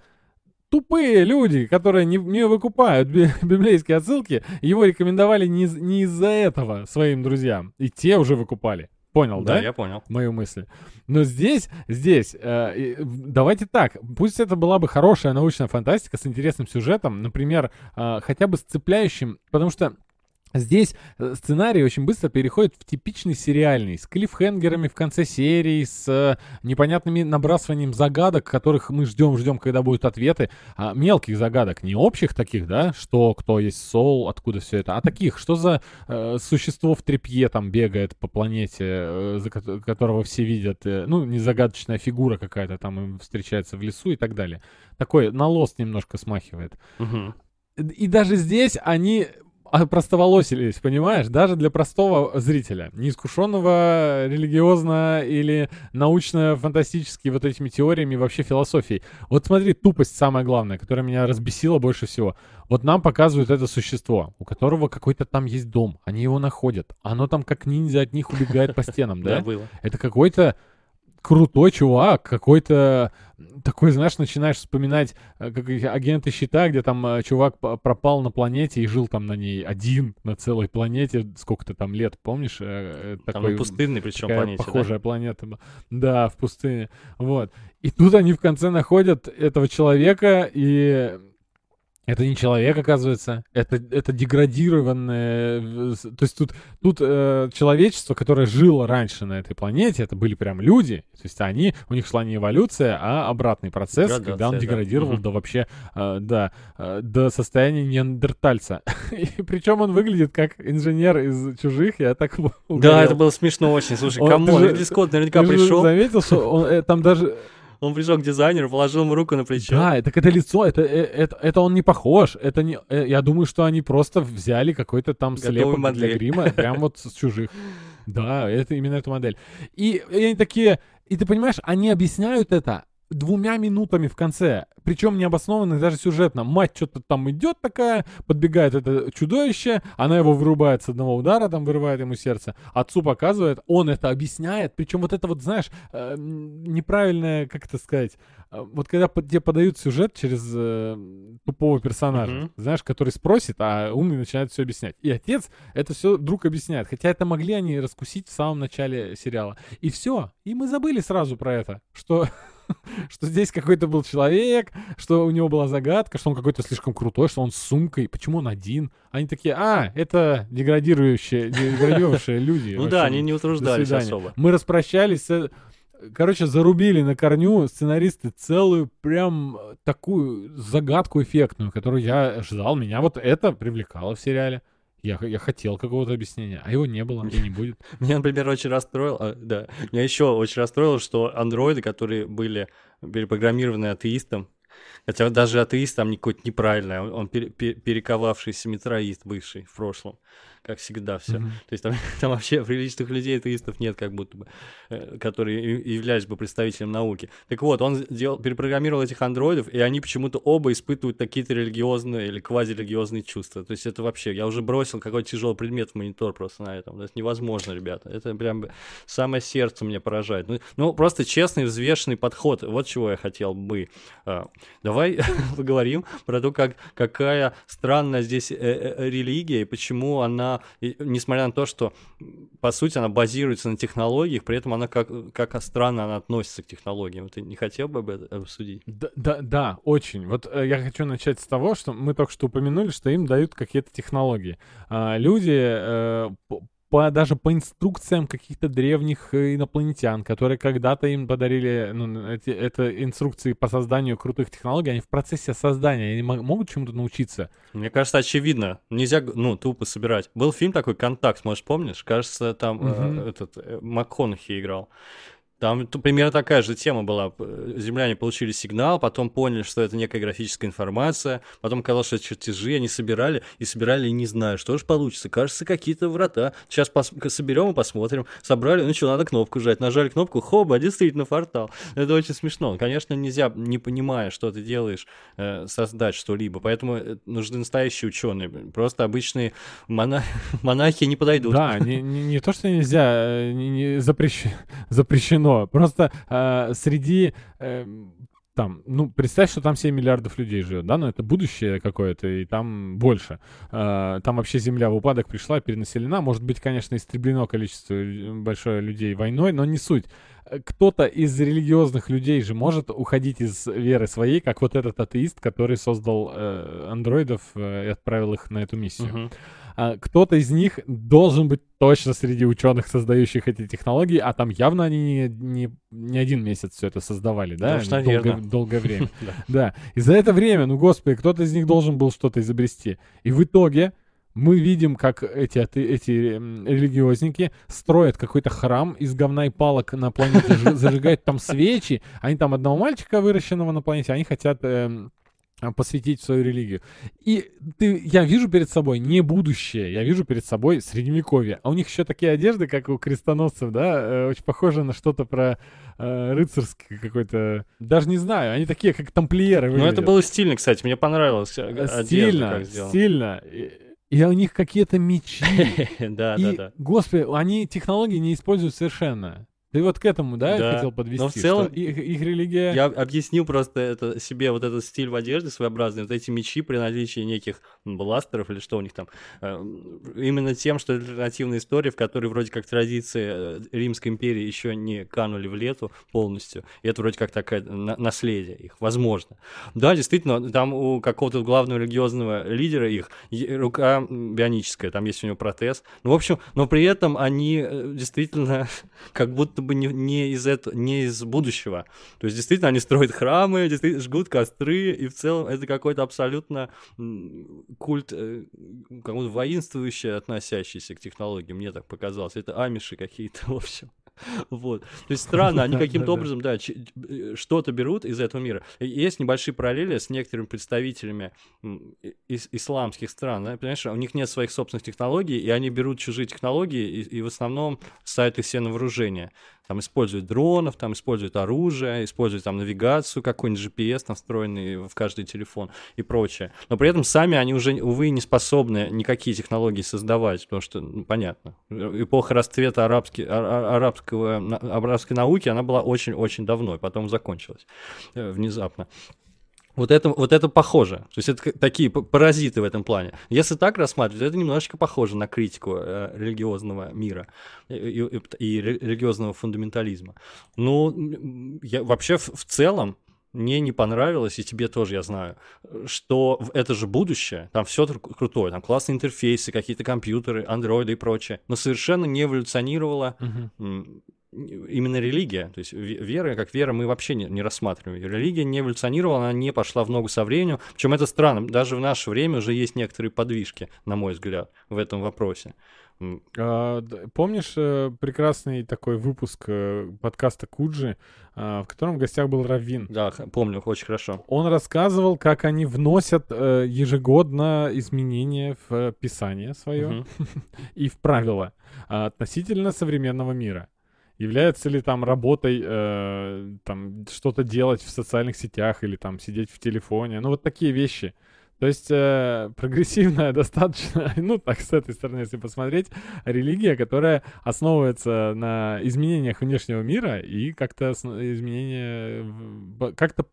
тупые люди, которые не, не выкупают би- библейские отсылки, его рекомендовали не, не из-за этого своим друзьям. И те уже выкупали. Понял, да? Да, я понял. мою мысль. Но здесь, здесь, э, давайте так, пусть это была бы хорошая научная фантастика с интересным сюжетом, например, э, хотя бы с цепляющим, потому что Здесь э, сценарий очень быстро переходит в типичный сериальный, с клиффхенгерами в конце серии, с э, непонятными набрасыванием загадок, которых мы ждем, ждем, когда будут ответы. А, мелких загадок, не общих таких, да, что, кто есть Сол, откуда все это, а таких, что за э, существо в трепье там бегает по планете, э, за ко- которого все видят, э, ну, не загадочная фигура какая-то там им встречается в лесу и так далее. Такой на лост немножко смахивает. Мгм. И даже здесь они простоволосились, понимаешь? Даже для простого зрителя, неискушенного религиозно или научно-фантастически вот этими теориями вообще философией. Вот смотри, тупость самая главная, которая меня разбесила больше всего. Вот нам показывают это существо, у которого какой-то там есть дом, они его находят, оно там как ниндзя от них убегает по стенам, Да, да? было. Это какой-то крутой чувак, какой-то такой, знаешь, начинаешь вспоминать э, как агенты щита, где там э, чувак пропал на планете и жил там на ней один, на целой планете, сколько-то там лет, помнишь? Э, Там такой, на пустынной, причем планете. да? похожая планета была. Да, в пустыне. Вот. И тут они в конце находят этого человека, и это не человек, оказывается, это, это деградированное... То есть тут, тут э, человечество, которое жило раньше на этой планете, это были прям люди. То есть они, у них шла не эволюция, а обратный процесс, когда Деградация, он да. деградировал Мгм. до вообще, э, да, э, до состояния неандертальца. И причем он выглядит как инженер из «Чужих», я так Да, угорел. это было смешно очень. Слушай, же- Ридли Скотт наверняка пришел, заметил, что он, э, там даже он пришел к дизайнеру, положил ему руку на плечо. Да, так это лицо, это, э, это, это он не похож. Это не, э, я думаю, что они просто взяли какой-то там Готовую слепок для грима, прям вот с чужих. Да, это именно эта модель. И, и они такие, и ты понимаешь, они объясняют это двумя минутами в конце. Причем необоснованно даже сюжетно. Мать что-то там идет такая, подбегает это чудовище, она его вырубает с одного удара, там вырывает ему сердце. Отцу показывает, он это объясняет. Причем вот это вот, знаешь, э, неправильное, как это сказать, э, вот когда тебе подают сюжет через э, тупого персонажа, Мгм. знаешь, который спросит, а умный начинает все объяснять. И отец это все вдруг объясняет. Хотя это могли они раскусить в самом начале сериала. И все. И мы забыли сразу про это, что что здесь какой-то был человек, что у него была загадка, что он какой-то слишком крутой, что он с сумкой, почему он один. Они такие, а, это деградирующие, деградировавшие люди. Ну да, они не утруждались особо. Мы распрощались с... Короче, зарубили на корню сценаристы целую прям такую загадку эффектную, которую я ждал. Меня вот это привлекало в сериале. Я, я хотел какого-то объяснения, а его не было и не будет. Меня, например, очень расстроил, а, да, меня еще очень расстроило, что андроиды, которые были перепрограммированы атеистом, хотя даже атеист там какой-то неправильный, он, он пере- пе- перековавшийся метроист бывший в прошлом, как всегда все. Мгм. То есть там, там вообще приличных людей, атеистов нет, как будто бы, э, которые являлись бы представителем науки. Так вот, он сделал, перепрограммировал этих андроидов, и они почему-то оба испытывают какие-то религиозные или квазирелигиозные чувства. То есть это вообще, я уже бросил какой-то тяжелый предмет в монитор просто на этом. Это невозможно, ребята. Это прям самое сердце меня поражает. Ну, ну, просто честный, взвешенный подход. Вот чего я хотел бы. А, Давай поговорим про то, как, какая странная здесь э, э, религия и почему она, несмотря на то, что по сути она базируется на технологиях, при этом она как, как странно она относится к технологиям. Ты не хотел бы об этом обсудить? Да, да, да, очень. Вот э, я хочу начать с того, что мы только что упомянули, что им дают какие-то технологии. А, люди э, по, даже по инструкциям каких-то древних э, инопланетян, которые когда-то им подарили ну, эти, это инструкции по созданию крутых технологий, они в процессе создания, они мо- могут чему-то научиться. Мне кажется, очевидно. Нельзя, ну, тупо собирать. Был фильм такой «Контакт», может, помнишь? Кажется, там э, Мгм. этот э, МакКонахи играл. Там примерно такая же тема была. П- Земляне получили сигнал, потом поняли, что это некая графическая информация, потом казалось, что это чертежи, они собирали, и собирали, и не знаю, что же получится. Кажется, какие-то врата. Сейчас пос- соберем и посмотрим. Собрали, ну что, надо кнопку жать. Нажали кнопку, хоба, действительно портал. Это очень смешно. Конечно, нельзя, не понимая, что ты делаешь, э, создать что-либо. Поэтому э, нужны настоящие ученые. Просто обычные мона- монахи не подойдут. Да, не, не, не то, что нельзя, э, не, не запрещ- запрещено. Просто э, среди э, там, ну, представь, что там 7 миллиардов людей живет, да, но это будущее какое-то, и там больше. Э, там вообще Земля в упадок пришла, перенаселена. Может быть, конечно, истреблено количество большое людей войной, но не суть. Э, Кто-то из религиозных людей же может уходить из веры своей, как вот этот атеист, который создал э, андроидов э, и отправил их на эту миссию Мгм. а, кто-то из них должен быть точно среди ученых, создающих эти технологии, а там явно они не, не, не один месяц все это создавали, да? Да уж, Долгое- время. Да. И за это время, ну, господи, кто-то из них должен был что-то изобрести. И в итоге мы видим, как эти, эти религиозники строят какой-то храм из говна и палок на планете, зажигают там свечи. Они там одного мальчика, выращенного на планете, они хотят эм, а, посвятить свою религию. И ты, я вижу перед собой не будущее, я вижу перед собой средневековье. А у них еще такие одежды, как у крестоносцев, да, э, очень похоже на что-то про э, рыцарский какой-то... Даже не знаю, они такие, как тамплиеры Ну, это выглядят. было стильно, кстати. Мне понравилось. э, одежда, Стильно, стильно. И, у них какие-то мечи. Да, да, да. господи, они технологии не используют совершенно. Ты вот к этому, да, Да. хотел подвести? Но в целом их, их религия... Я объяснил просто это себе вот этот стиль в одежде своеобразный, вот эти мечи при наличии неких бластеров или что у них там, э, именно тем, что альтернативная история, в которой вроде как традиции э, Римской империи еще не канули в лету полностью, и это вроде как такое на- наследие их, возможно. Да, действительно, там у какого-то главного религиозного лидера их рука бионическая, там есть у него протез. Ну, в общем, но при этом они э, действительно как будто бы не, не из этого, не из будущего. То есть действительно они строят храмы, действительно жгут костры, и в целом это какой-то абсолютно культ, э, как будто воинствующий, относящийся к технологии, мне так показалось. Это амиши какие-то, в общем. Вот. То есть странно, они каким-то образом, да, э, что-то берут из этого мира. Есть небольшие параллели с некоторыми представителями из исламских стран, да, понимаешь, у них нет своих собственных технологий, и они берут чужие технологии и, и в основном ставят их все на вооружение. Там используют дронов, там используют оружие, используют там навигацию, какой-нибудь GPS там встроенный в каждый телефон и прочее. Но при этом сами они уже, увы, не способны никакие технологии создавать, потому что, ну, понятно, эпоха расцвета арабски, а- а- арабского, арабской науки, она была очень-очень давно, и потом закончилась э, внезапно. Вот это, вот это похоже. То есть это такие паразиты в этом плане. Если так рассматривать, это немножечко похоже на критику э, религиозного мира и, и- и ре- религиозного фундаментализма. Ну, я, вообще в, в целом мне не понравилось, и тебе тоже, я знаю, что это же будущее, там все крутое, там классные интерфейсы, какие-то компьютеры, андроиды и прочее, но совершенно не эволюционировало Мгм. Именно религия, то есть ве- вера как вера мы вообще не, не рассматриваем. Религия не эволюционировала, она не пошла в ногу со временем. Причем это странно, даже в наше время уже есть некоторые подвижки, на мой взгляд, в этом вопросе. А, помнишь э, прекрасный такой выпуск э, подкаста Куджи, а, в котором в гостях был Раввин? Да, помню, очень хорошо. Он рассказывал, как они вносят э, ежегодно изменения в писание свое Мгм. и в правила а, относительно современного мира. Является ли там работой э, там что-то делать в социальных сетях или там сидеть в телефоне? Ну вот такие вещи. То есть э, прогрессивная достаточно, ну так с этой стороны, если посмотреть, религия, которая основывается на изменениях внешнего мира и как-то изменения как-то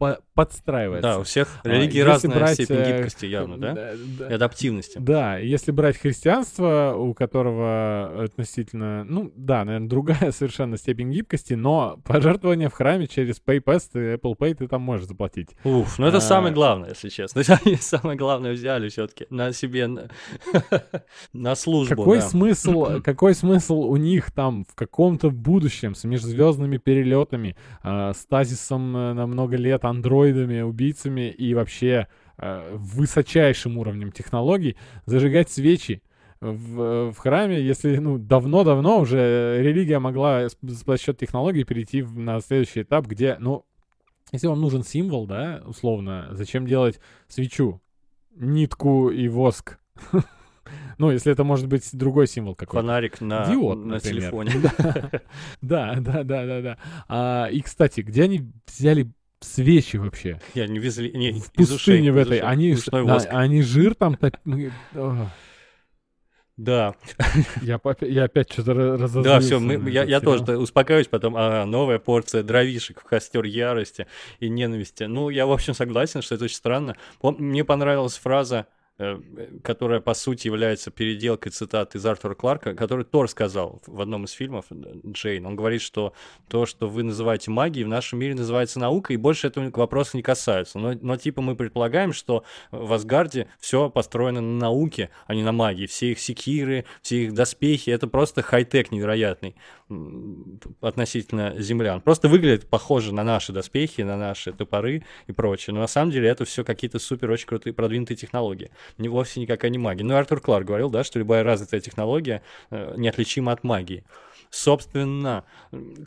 по- подстраивается. Да, у всех А, религий если разная брать, степень э, гибкости явно, да? да, И адаптивности. да, если брать христианство, у которого относительно, ну да, наверное, другая совершенно степень гибкости, но пожертвования в храме через PayPass и Apple Pay ты там можешь заплатить. Уф, ну это А. самое главное, если честно. Они самое главное взяли все-таки на себе, на, на службу. Какой да. смысл, какой смысл у них там в каком-то будущем с межзвездными перелетами, а, стазисом э, на много лет, андроидами, убийцами и вообще э, высочайшим уровнем технологий зажигать свечи в, в храме, если ну давно-давно уже религия могла за счет технологий перейти в- на следующий этап, где, ну, если вам нужен символ, да, условно, зачем делать свечу, нитку и воск? Ну, если это может быть другой символ какой-то. Фонарик на, Диод, на например. телефоне. Да, да, да, да, да. А, и, кстати, где они взяли свечи вообще? Я не везли, не, в пустыне ушей, в этой. ушей. Они, да, они жир там... топ- ну, ох, Да, Я, попя- я опять что-то ра- разозлился. да, все, на я, я тоже успокаиваюсь, потом а, новая порция дровишек в костер ярости и ненависти. Ну, я, в общем, согласен, что это очень странно. Мне понравилась фраза, которая, по сути, является переделкой цитаты из Артура Кларка, который Тор сказал в одном из фильмов, э, Джейн. Он говорит, что то, что вы называете магией, в нашем мире называется наукой, и больше этого к вопросу не касается. Но, но типа мы предполагаем, что в Асгарде все построено на науке, а не на магии. Все их секиры, все их доспехи, это просто хай-тек невероятный относительно землян. Просто выглядит похоже на наши доспехи, на наши топоры и прочее. Но на самом деле это все какие-то супер очень крутые продвинутые технологии. Не вовсе никакая не магия. Ну, Артур Кларк говорил, да, что любая развитая технология э, неотличима от магии. Собственно,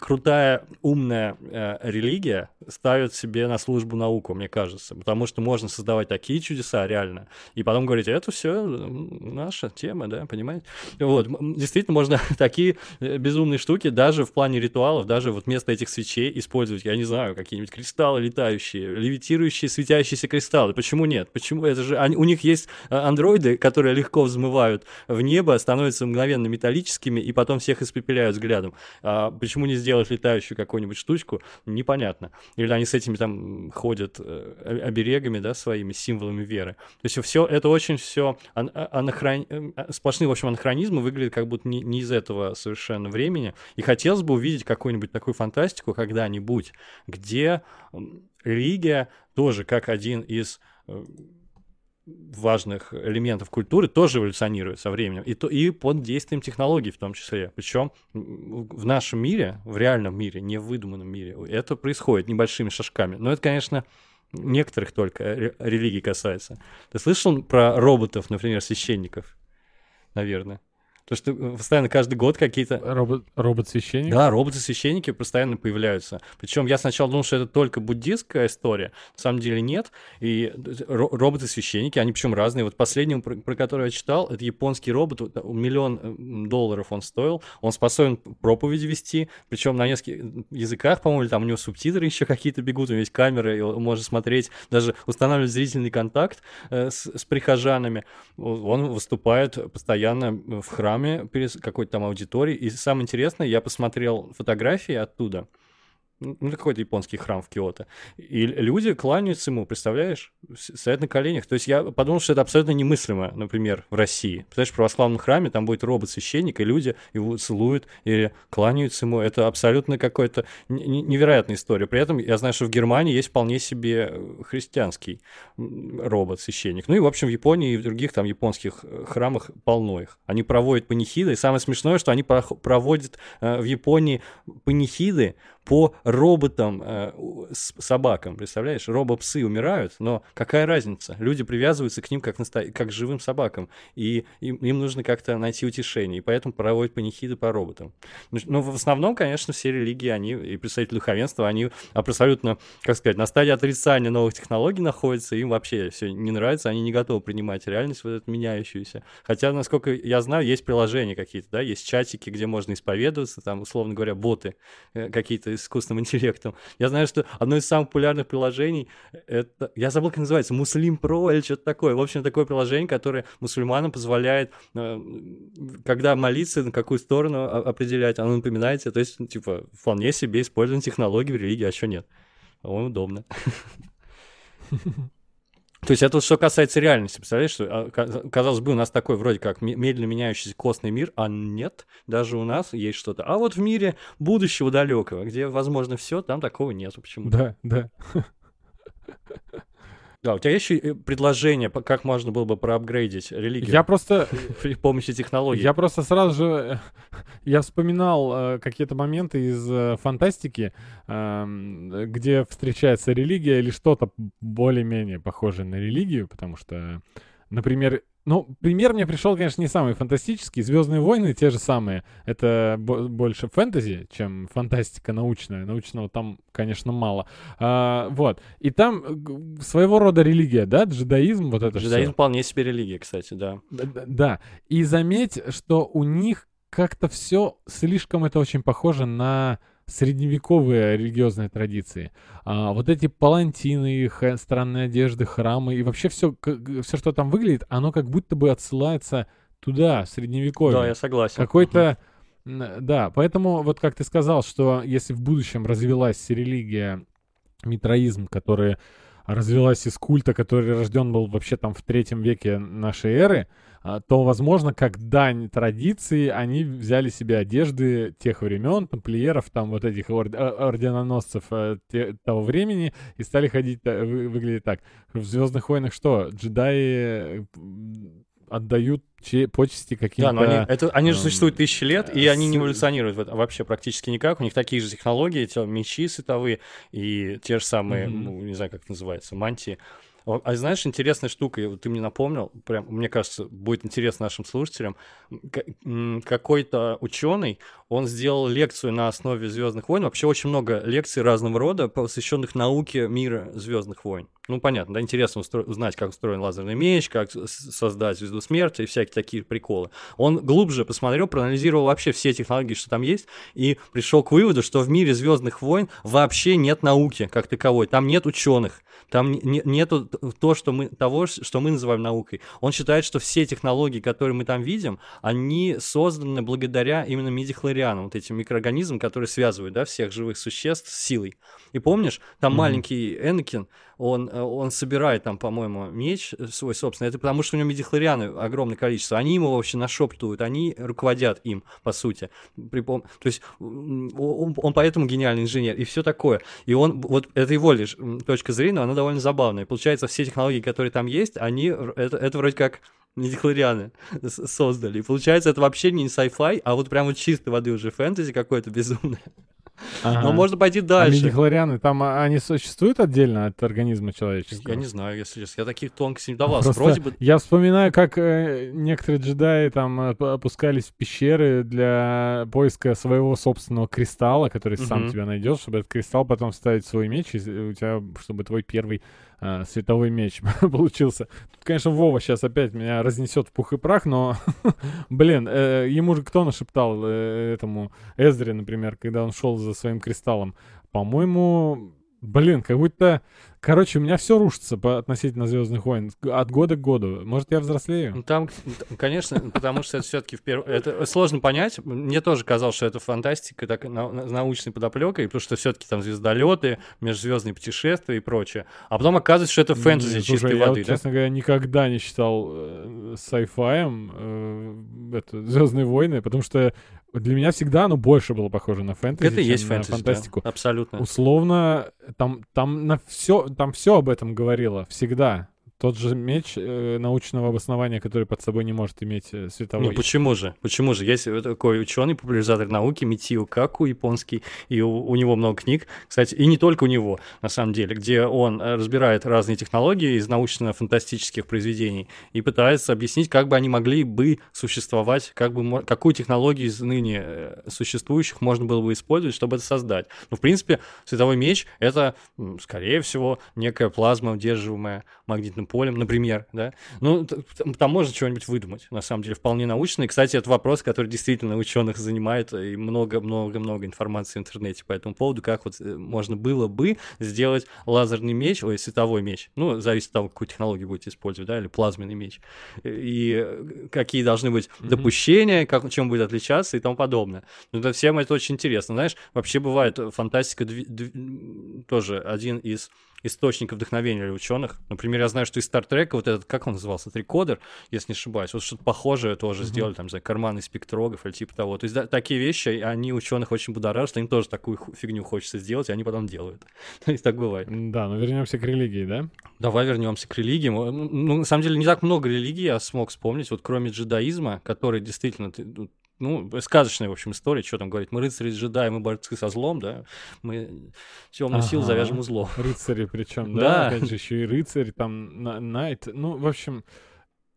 крутая, умная э, религия ставит себе на службу науку, мне кажется, потому что можно создавать такие чудеса реально, и потом говорить, это все наша тема, да, понимаете? Вот, действительно, можно такие э, безумные штуки даже в плане ритуалов, даже вот вместо этих свечей использовать, я не знаю, какие-нибудь кристаллы летающие, левитирующие, светящиеся кристаллы. Почему нет? Почему? Это же они, у них есть э, андроиды, которые легко взмывают в небо, становятся мгновенно металлическими и потом всех испепеляют пробивают взглядом. А почему не сделать летающую какую-нибудь штучку, непонятно. Или они с этими там ходят э, оберегами, да, своими символами веры. То есть все это очень все анахрон... Э, сплошные, в общем, анахронизмы выглядят как будто не, не из этого совершенно времени. И хотелось бы увидеть какую-нибудь такую фантастику когда-нибудь, где религия тоже как один из э, важных элементов культуры тоже эволюционирует со временем, и, то, и под действием технологий в том числе. Причем в нашем мире, в реальном мире, не в выдуманном мире, это происходит небольшими шажками. Но это, конечно, некоторых только религий касается. Ты слышал про роботов, например, священников? Наверное. То что э, постоянно каждый год какие-то... Робот, робот-священник? Да, роботы-священники постоянно появляются. Причем я сначала думал, что это только буддистская история. На самом деле нет. И роботы-священники, они причем разные. Вот последний, про, про который я читал, это японский робот, миллион э, долларов он стоил. Он способен проповедь вести, причем на нескольких языках, по-моему, там у него субтитры еще какие-то бегут, у него есть камеры, и он может смотреть, даже устанавливать зрительный контакт э, с, с прихожанами. Он выступает постоянно в храме храме, перед какой-то там аудиторией. И самое интересное, я посмотрел фотографии оттуда ну, какой-то японский храм в Киото. И люди кланяются ему, представляешь? Стоят на коленях. То есть я подумал, что это абсолютно немыслимо, например, в России. Представляешь, в православном храме там будет робот-священник, и люди его целуют или кланяются ему. Это абсолютно какая-то невероятная история. При этом я знаю, что в Германии есть вполне себе э, христианский робот-священник. Ну и, в общем, в Японии и в других там японских э, храмах полно их. Они проводят панихиды, и самое смешное, что они проводят э, в Японии панихиды по роботам, э, собакам, представляешь? Робопсы умирают, но какая разница? Люди привязываются к ним как, насто... как к живым собакам, и им, им нужно как-то найти утешение, и поэтому проводят панихиды по роботам. Но ну, в основном, конечно, все религии, они, и представители духовенства, они абсолютно, как сказать, на стадии отрицания новых технологий находятся, им вообще все не нравится, они не готовы принимать реальность вот эту меняющуюся. Хотя, насколько я знаю, есть приложения какие-то, да, есть чатики, где можно исповедоваться, там, условно говоря, боты э, искусственным интеллектом. Я знаю, что одно из самых популярных приложений, это, я забыл, как называется, Муслим Про или что-то такое. В общем, такое приложение, которое мусульманам позволяет, э, когда молиться, на какую сторону определять, оно напоминает тебе. То есть, типа, вполне себе использование технологий в религии, а что нет? По-моему, удобно. То есть это вот что касается реальности. Представляешь, что, а, казалось бы, у нас такой вроде как медленно меняющийся костный мир, а нет, даже у нас есть что-то. А вот в мире будущего далекого, где возможно все, там такого нет почему-то. Да, да. Да, у тебя есть еще предложение, как можно было бы проапгрейдить религию? Я просто... При помощи технологий. Я просто сразу же... Я вспоминал э, какие-то моменты из э, фантастики, э, где встречается религия или что-то более-менее похожее на религию, потому что, например, ну, пример мне пришел, конечно, не самый фантастический. Звездные войны те же самые. Это больше фэнтези, чем фантастика научная. Научного там, конечно, мало. А, вот. И там своего рода религия, да, джедаизм, вот это Джедаизм всё. вполне себе религия, кстати, да. да. Да. И заметь, что у них как-то все слишком это очень похоже на средневековые религиозные традиции. А, вот эти палантины, э, странные одежды, храмы и вообще все, все, что там выглядит, оно как будто бы отсылается туда, в средневековье. Да, я согласен. Какой-то... Да, поэтому вот как ты сказал, что если в будущем развилась религия, митроизм, который развилась из культа, который рожден был вообще там в третьем веке нашей эры, а, то, возможно, как дань традиции, они взяли себе одежды тех времен, тамплиеров, там вот этих ор- а, орденоносцев э, те, того времени, и стали ходить, э, вы, выглядеть так. В «Звездных войнах» что? Джедаи отдают че- почести каким-то... Да, но они, это, они же существуют тысячи лет, и они не эволюционируют вообще практически никак. У них такие же технологии, те мечи световые и те же самые, mm-hmm. ну, не знаю, как это называется, мантии. А знаешь, интересная штука, ты мне напомнил, прям, мне кажется, будет интересно нашим слушателям. Какой-то ученый, он сделал лекцию на основе Звездных войн. Вообще очень много лекций разного рода, посвященных науке мира Звездных войн. Ну, понятно, да, интересно узнать, как устроен лазерный меч, как создать звезду смерти и всякие такие приколы. Он глубже посмотрел, проанализировал вообще все технологии, что там есть, и пришел к выводу, что в мире Звездных войн вообще нет науки как таковой, там нет ученых, там не, нету то, что мы, того, что мы называем наукой. Он считает, что все технологии, которые мы там видим, они созданы благодаря именно мидихлорианам, вот этим микроорганизмам, которые связывают, да, всех живых существ с силой. И помнишь, там Мгм. маленький Энакин, он, э, он собирает там, по-моему, меч э, свой собственный. Это потому, что у него мидихлорианы огромное количество. Они ему вообще нашептывают, они руководят им, по сути. При пом- То есть он, он поэтому гениальный инженер и все такое. И он, вот это его лишь точка зрения, но она довольно забавная. Получается, все технологии, которые там есть, они, это, это вроде как мидихлорианы с- создали. И получается, это вообще не sci-fi, а вот прям вот чистой воды уже фэнтези какое-то безумное. Ага. Но можно пойти А дальше. мидихлорианы, там а, они существуют отдельно от организма человеческого? Я не знаю, если честно. Я таких тонкостей не давал. Просто Вроде бы Я вспоминаю, как э, некоторые джедаи там э, опускались в пещеры для поиска своего собственного кристалла, который сам тебя найдет, чтобы этот кристалл потом вставить в свой меч, и с- у тебя, чтобы твой первый э, световой меч получился. Тут, конечно, Вова сейчас опять меня разнесет в пух и прах, но, блин, э, ему же кто нашептал э, этому Эзре, например, когда он шел за своим кристаллом? По-моему, блин, как будто... Короче, у меня все рушится по относительно Звездных войн от года к году. Может, я взрослею? Ну, Там, конечно, потому что это все-таки в первом... Это сложно понять. Мне тоже казалось, что это фантастика, так, на- с научной подоплекой, потому что все-таки там звездолеты, межзвездные путешествия и прочее. А потом оказывается, что это фэнтези Слушай, чистой я, воды, вот, да? честно говоря, никогда не считал э, sci-fi э, это, Звездные войны, потому что для меня всегда оно больше было похоже на фэнтези, Это чем есть на фэнтези, да, фантастику. абсолютно. Условно, там, там на все, там все об этом говорило, всегда. Тот же меч э, научного обоснования, который под собой не может иметь э, световой. Ну почему же? Почему же? Есть такой ученый, популяризатор науки Митио Каку, японский, и у, у него много книг, кстати, и не только у него, на самом деле, где он э, разбирает разные технологии из научно-фантастических произведений и пытается объяснить, как бы они могли бы существовать, как бы, какую технологию из ныне э, существующих можно было бы использовать, чтобы это создать. Ну, в принципе, световой меч — это, скорее всего, некая плазма, удерживаемая магнитным полем, например, да? Ну, т- т- там можно чего-нибудь выдумать, на самом деле, вполне научно. И, кстати, это вопрос, который действительно ученых занимает, и много-много-много информации в интернете по этому поводу, как вот э, можно было бы сделать лазерный меч, ой, световой меч, ну, зависит от того, какую технологию будете использовать, да, или плазменный меч, и э, какие должны быть Мгм. допущения, как, чем будет отличаться и тому подобное. Ну, это всем это очень интересно. Знаешь, вообще бывает э, фантастика дви- дви- тоже один из источников вдохновения для ученых. Например, я знаю, что из Стартрека вот этот, как он назывался, трикодер, если не ошибаюсь, вот что-то похожее тоже Мгм. сделали, там, не знаю, карманы спектрограф или типа того. То есть да, такие вещи, они ученых очень будоражат, им тоже такую фигню хочется сделать, и они потом делают. То есть так бывает. Да, но вернемся к религии, да? Давай вернемся к религиям. Э, Ну, ну, на самом деле, не так много религий я смог вспомнить, вот кроме джедаизма, который действительно, ты- ну, сказочная, в общем, история, что там говорить, мы рыцари джедаи, мы борцы со злом, да, мы темную силу Ага. завяжем узлом. Рыцари причем, да? Опять же, еще и рыцарь, там, на- Найт. Ну, в общем...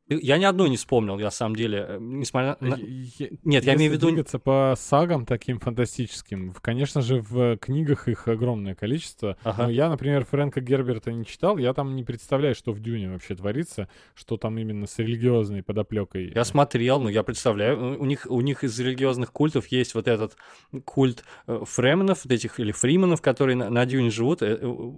Я ни одной не вспомнил, я, на самом деле, э, несмотря на... я- Нет, я имею в виду... двигаться по сагам таким фантастическим, конечно же, в книгах их огромное количество. Ага. Но я, например, Фрэнка Герберта не читал, я там не представляю, что в Дюне вообще творится, что там именно с религиозной подоплекой. Я смотрел, ну, я представляю, у них, у них из религиозных культов есть вот этот культ э, фременов, вот этих, или фриманов, которые на, на Дюне живут, э, э,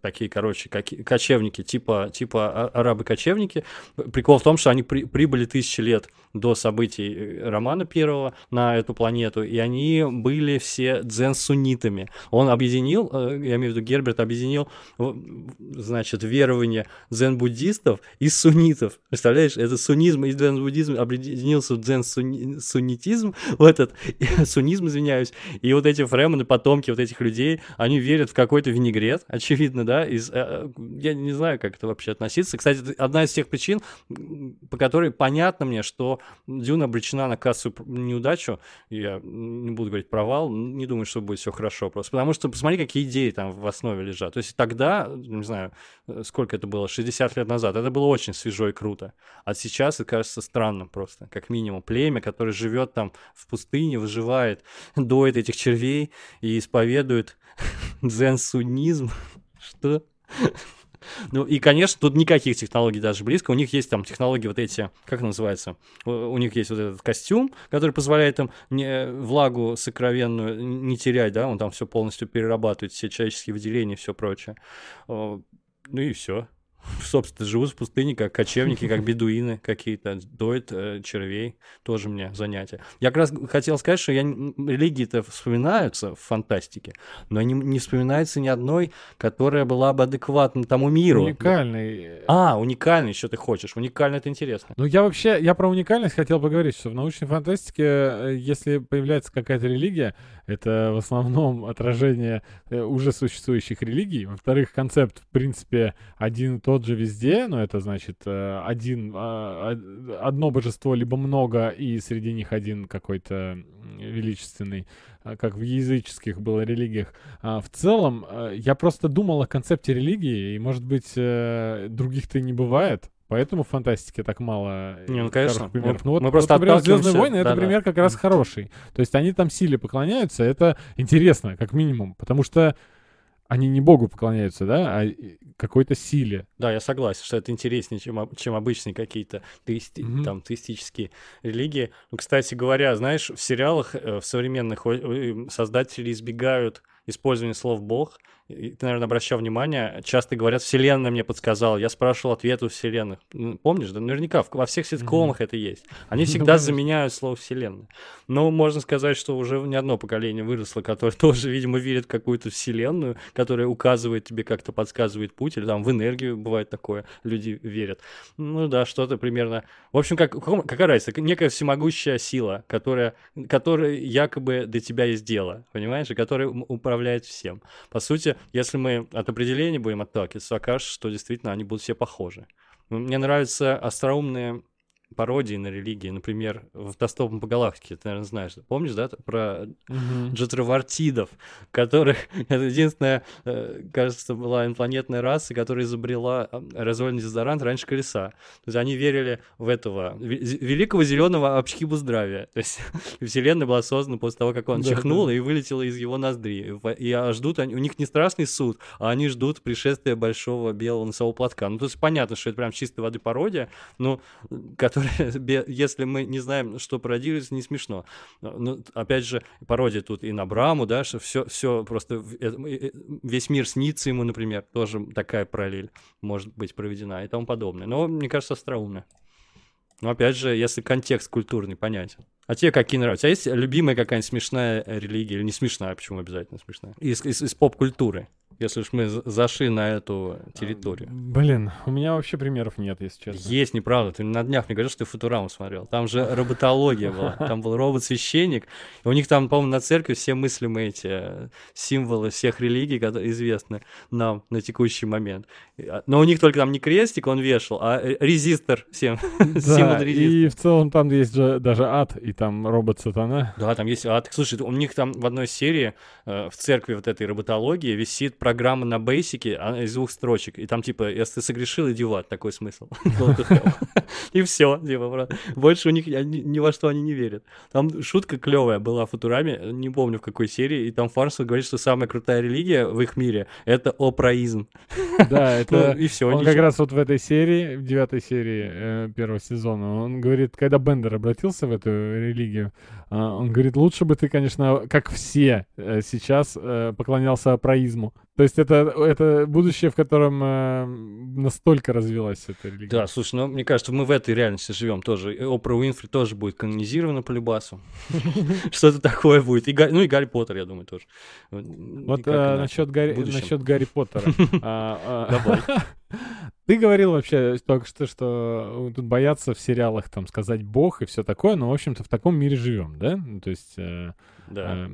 такие, короче, каки- кочевники, типа, типа а- арабы-кочевники. Прикол в том, что они при- прибыли тысячи лет до событий э, романа первого на эту планету, и они были все дзен-суннитами. Он объединил, э, я имею в виду Герберт объединил, значит, верование дзен-буддистов и суннитов. Представляешь, это суннизм и дзен-буддизм объединился в дзен-суннитизм, в этот суннизм, извиняюсь, и вот эти фремены, потомки вот этих людей, они верят в какой-то винегрет, очевидно, да, из, э, я не знаю, как это вообще относиться. Кстати, одна из тех причин, по которой понятно мне, что Дюна обречена на кассовую пр- неудачу, я не буду говорить провал, не думаю, что будет все хорошо просто, потому что посмотри, какие идеи там в основе лежат. То есть тогда, не знаю, э, сколько это было, 60 лет назад, это было очень свежо и круто. А сейчас это кажется странным просто, как минимум. Племя, которое живет там в пустыне, выживает, доит этих червей и исповедует дзен-суннизм. Что? Ну и, конечно, тут никаких технологий даже близко. У них есть там технологии вот эти, как называется? У, них есть вот этот костюм, который позволяет им не, влагу сокровенную не терять, да, он там все полностью перерабатывает, все человеческие выделения и все прочее. О, Ну и все. Собственно, живут в пустыне, как кочевники, как бедуины какие-то, доят э, червей, тоже мне занятие. Я как раз хотел сказать, что я, религии-то вспоминаются в фантастике, но не, не вспоминается ни одной, которая была бы адекватна тому миру. Уникальный. А, уникальный еще ты хочешь. Уникально это интересно. Ну, я вообще, я про уникальность хотел поговорить, что в научной фантастике, э, если появляется какая-то религия, это в основном отражение э, уже существующих религий. Во-вторых, концепт, в принципе, один и тот же везде, но это значит э, один, а, од- одно божество, либо много, и среди них один какой-то величественный, а, как в языческих было религиях. А в целом, э, я просто думал о концепте религии, и, может быть, э, других-то и не бывает. Поэтому в фантастике так мало Не, ну, конечно. примеров. Ну вот, мы просто вот, например, отталкиваемся- «Звездные войны» — это да-да. пример как раз хороший. То есть они там силе поклоняются, это интересно, как минимум, потому что они не богу поклоняются, да, а какой-то силе. Да, я согласен, что это интереснее, чем, чем обычные какие-то теисти- Мгм. там, теистические религии. Ну, кстати говоря, знаешь, в сериалах э, в современных э, создатели избегают использования слов «бог». И ты, наверное, обращал внимание, часто говорят «вселенная мне подсказала». Я спрашивал ответ у вселенных. Помнишь? Да наверняка во всех ситкомах это есть. Они Ну, всегда конечно. заменяют слово «вселенная». Но можно сказать, что уже не одно поколение выросло, которое тоже, видимо, верит в какую-то вселенную, которая указывает тебе, как-то подсказывает путь, или там в энергию бывает такое, люди верят. Ну да, что-то примерно... В общем, как, какая разница? Некая всемогущая сила, которая, которая якобы для тебя есть дело, понимаешь, и которая м- управляет всем. По сути, если мы от определения будем отталкиваться, окажется, что действительно они будут все похожи. Мне нравятся остроумные пародии на религии, например, в «Тостопом по галактике», ты, наверное, знаешь, помнишь, да, про джетровартидов, которых это единственная, э, кажется, была инопланетная раса, которая изобрела аэрозольный дезодорант раньше колеса. То есть они верили в этого великого зеленого обшхибу здравия. То есть Вселенная была создана после того, как он Да, чихнул и вылетела из его ноздри. И а, ждут они, у них не страшный суд, а они ждут пришествия большого белого носового платка. Ну, то есть понятно, что это прям чистой воды пародия, но которая, если мы не знаем, что пародируется, не смешно. Ну, опять же, пародия тут и на Браму, да, что все, все просто э, э, весь мир снится ему, например, тоже такая параллель может быть проведена и тому подобное. Но мне кажется, остроумно. Но опять же, если контекст культурный понятен. А тебе какие нравятся? А есть любимая какая-нибудь смешная э, религия? Или не смешная, почему обязательно смешная? Из, из- из поп-культуры, если уж мы за- зашли на эту территорию. Блин, у меня вообще примеров нет, если честно. Есть, неправда. Ты на днях мне говорил, что ты Футураму смотрел. Там же роботология была. Там был робот-священник. И у них там, по-моему, на церкви все мыслимые эти э, символы всех религий, которые известны нам на текущий момент. А, Но у них только там не крестик он вешал, а э, резистор всем. Символ Да, и в целом там есть же даже ад, и там робот-сатана. Да, там есть ад. Слушай, у них там в одной серии э, в церкви вот этой роботологии висит программа на бейсике а, из двух строчек. И там типа, если ты согрешил, иди в ад, такой смысл. Hell. И все, типа, больше у них ни, во что они не верят. Там шутка клевая была в Футураме, не помню в какой серии, и там Фарсел говорит, что самая крутая религия в их мире — это опроизм. Да, это... Ну, и все. Он как раз вот в этой серии, в девятой серии э, первого сезона, он говорит, когда Бендер обратился в эту религию, он говорит, лучше бы ты, конечно, как все э, сейчас э, поклонялся произму. То есть это, это будущее, в котором э, настолько развилась эта религия. Да, слушай, ну, мне кажется, мы в этой реальности живем тоже. Опра Уинфри тоже будет канонизирована по любасу. Что-то такое будет. Ну и Гарри Поттер, я думаю, тоже. Вот насчет, Гарри, В будущем. насчет Гарри Поттера. Ты говорил вообще только что, что тут боятся в сериалах там сказать бог и все такое, но, в общем-то, в таком мире живем, да? Ну, То есть... э, Да.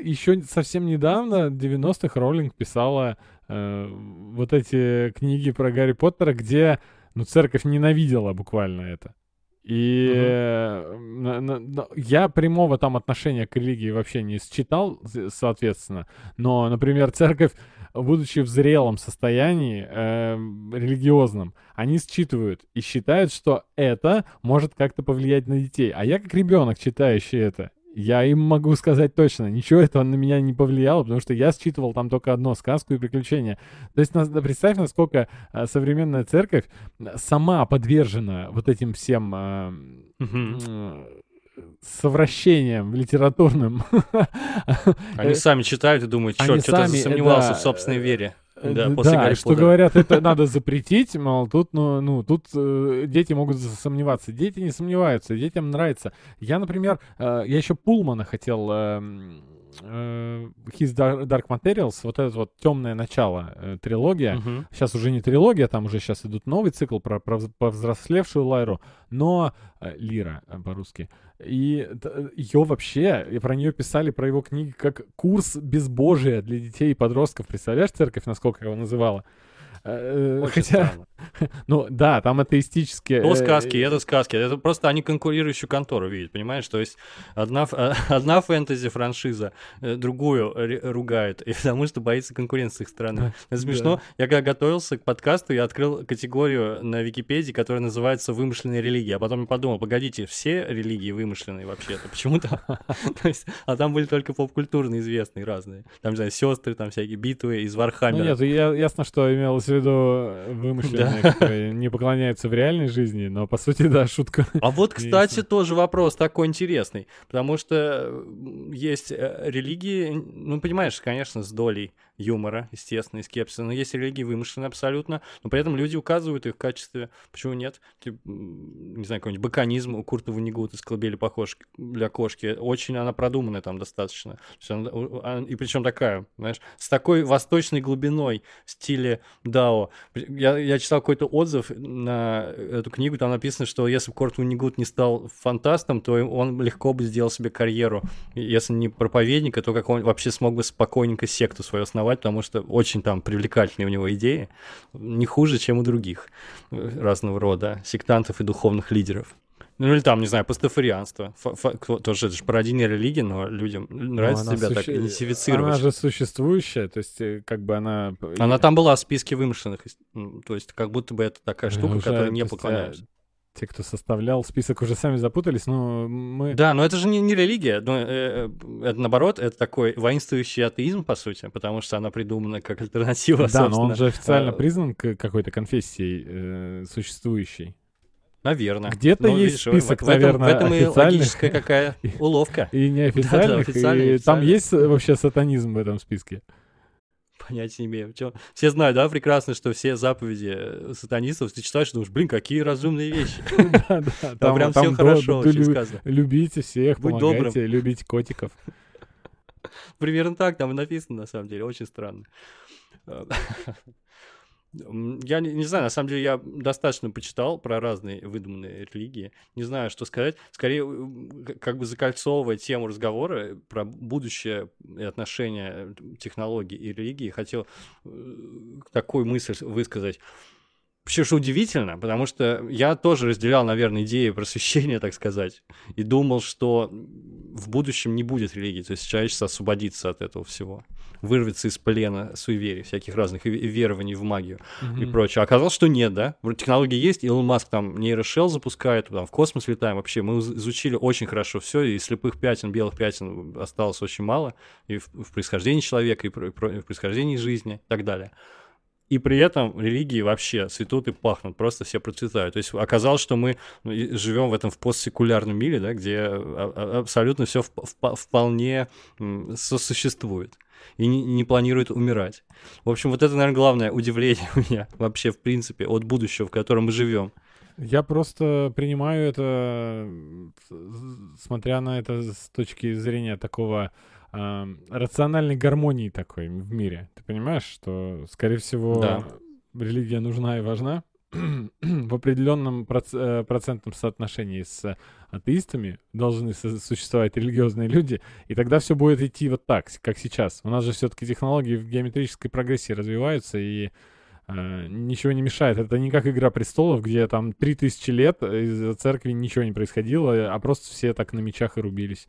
Еще совсем недавно, в 90-х, Роллинг писала э, вот эти книги про Гарри Поттера, где, ну, церковь ненавидела буквально это. И на- я прямого там отношения к религии вообще не считал, соответственно. Но, например, церковь, будучи в зрелом состоянии, э, религиозном, они считывают и считают, что это может как-то повлиять на детей. А я как ребенок, читающий это, я им могу сказать точно, ничего этого на меня не повлияло, потому что я считывал там только одно, сказку и приключения. То есть представь, насколько э, современная церковь э, сама подвержена вот этим всем Мгм. м, совращением литературным. Они сами читают и думают, черт, что-то сами, засомневался да, в собственной вере. Э, Да, после да, Гарри что Поттера. говорят, это надо запретить, мол, тут, ну, ну тут э, дети могут сомневаться. Дети не сомневаются, детям нравится. Я, например, э, я еще Пулмана хотел, э, His Dar- Dark Materials, вот это вот темное начало э, трилогия. Мгм. Сейчас уже не трилогия, там уже сейчас идут новый цикл про, про вз- повзрослевшую Лайру, но э, Лира э, по-русски. И ее вообще, и про нее писали, про его книги, как курс безбожия для детей и подростков. Представляешь, церковь, насколько его называла? Э, Очень Хотя, странно. ну да, там атеистические... Ну, э, сказки, это сказки. Это просто они конкурирующую контору видят, понимаешь? То есть одна, одна фэнтези-франшиза э, другую ругает, потому что боится конкуренции с их стороны. Это смешно. Я когда готовился к подкасту, я открыл категорию на Википедии, которая называется «Вымышленные религии». А потом я подумал, погодите, все религии вымышленные вообще-то? Почему-то? То А там были только поп-культурные известные разные. Там, не знаю, сестры, там всякие битвы из Ну Вархаммера. нет, я, ясно, что имелось в виду вымышленные, которые не поклоняются в реальной жизни, но по сути, да, шутка. А вот, кстати, тоже вопрос такой интересный, потому что есть э, религии, ну, понимаешь, конечно, с долей юмора, естественно, и скепсиса, но есть религии вымышленные абсолютно, но при этом люди указывают их в качестве, почему нет, м, не знаю, какой-нибудь баканизм у Курта Ванигута из «Колыбели по кошке- для кошки», очень она продуманная там достаточно, а- и причем такая, знаешь, с такой восточной глубиной в стиле Дао. Я, я читал какой-то отзыв на эту книгу, там написано, что если бы Курт Ванигут не стал фантастом, то он легко бы сделал себе карьеру. Если не проповедника, то как он вообще смог бы спокойненько секту свою основать, потому что очень там привлекательные у него идеи, не хуже, чем у других э, разного рода сектантов и духовных лидеров. Ну или там, не знаю, пастафарианство. Фа- фа- кто- тоже это же пародийная религия, но людям нравится Ну, она себя так суще- идентифицировать. Она же существующая, то есть э, как бы она... Она там была в списке вымышленных, то есть как будто бы это такая штука, которой то не поклоняются. Те, кто составлял список, уже сами запутались, но мы... Да, но это же не, не религия, но, э, э, это наоборот, это такой воинствующий атеизм, по сути, потому что она придумана как альтернатива, Да, но он собственно. же официально э, признан какой-то конфессией э, существующей. Наверное. Где-то Ну, есть видишь, в- список, в, этом, наверное, в этом и официальных. логическая какая уловка. И неофициальных, официальных, и там есть вообще сатанизм в этом списке. Понятия не имею. Чё- Все знают, да, прекрасно, что все заповеди э, сатанистов, ты читаешь, думаешь, блин, какие разумные вещи. Да, да, Там прям все хорошо очень сказано. Любите всех, помогайте, любите котиков. Примерно так там и написано, на самом деле, очень странно. Э, Я не, не знаю, на самом деле я достаточно почитал про разные выдуманные религии. Не знаю, что сказать. Скорее, как бы закольцовывая тему разговора про будущее и отношения технологий и религии, хотел э, такую мысль высказать. Вообще, что удивительно, потому что я тоже разделял, наверное, идеи просвещения, так сказать, и думал, что в будущем не будет религии, то есть человечество освободится от этого всего, вырвется из плена суеверий, всяких разных и- и верований в магию и Мгм. прочее. А оказалось, что нет, да? Технологии есть, Илон Маск там нейрошел запускает, там в космос летаем. Вообще, мы из- изучили очень хорошо все, и слепых пятен, белых пятен осталось очень мало, и в, в происхождении человека, и, и про- и в происхождении жизни, и так далее. И при этом религии вообще цветут и пахнут, просто все процветают. То есть оказалось, что мы живем в этом в постсекулярном мире, да, где а- а- абсолютно все вполне м, сосуществует и не, не планирует умирать. В общем, вот это, наверное, главное удивление у меня вообще, в принципе, от будущего, в котором мы живем. Я просто принимаю это, смотря на это с точки зрения такого ам, рациональной гармонии такой в мире. Ты понимаешь, что, скорее всего, Да. религия нужна и важна в определенном проц- э, процентном соотношении с атеистами должны существовать религиозные люди, и тогда все будет идти вот так, как сейчас. У нас же все-таки технологии в геометрической прогрессии развиваются, и э, ничего не мешает. Это не как «Игра престолов», где там 3000 лет из церкви ничего не происходило, а просто все так на мечах и рубились.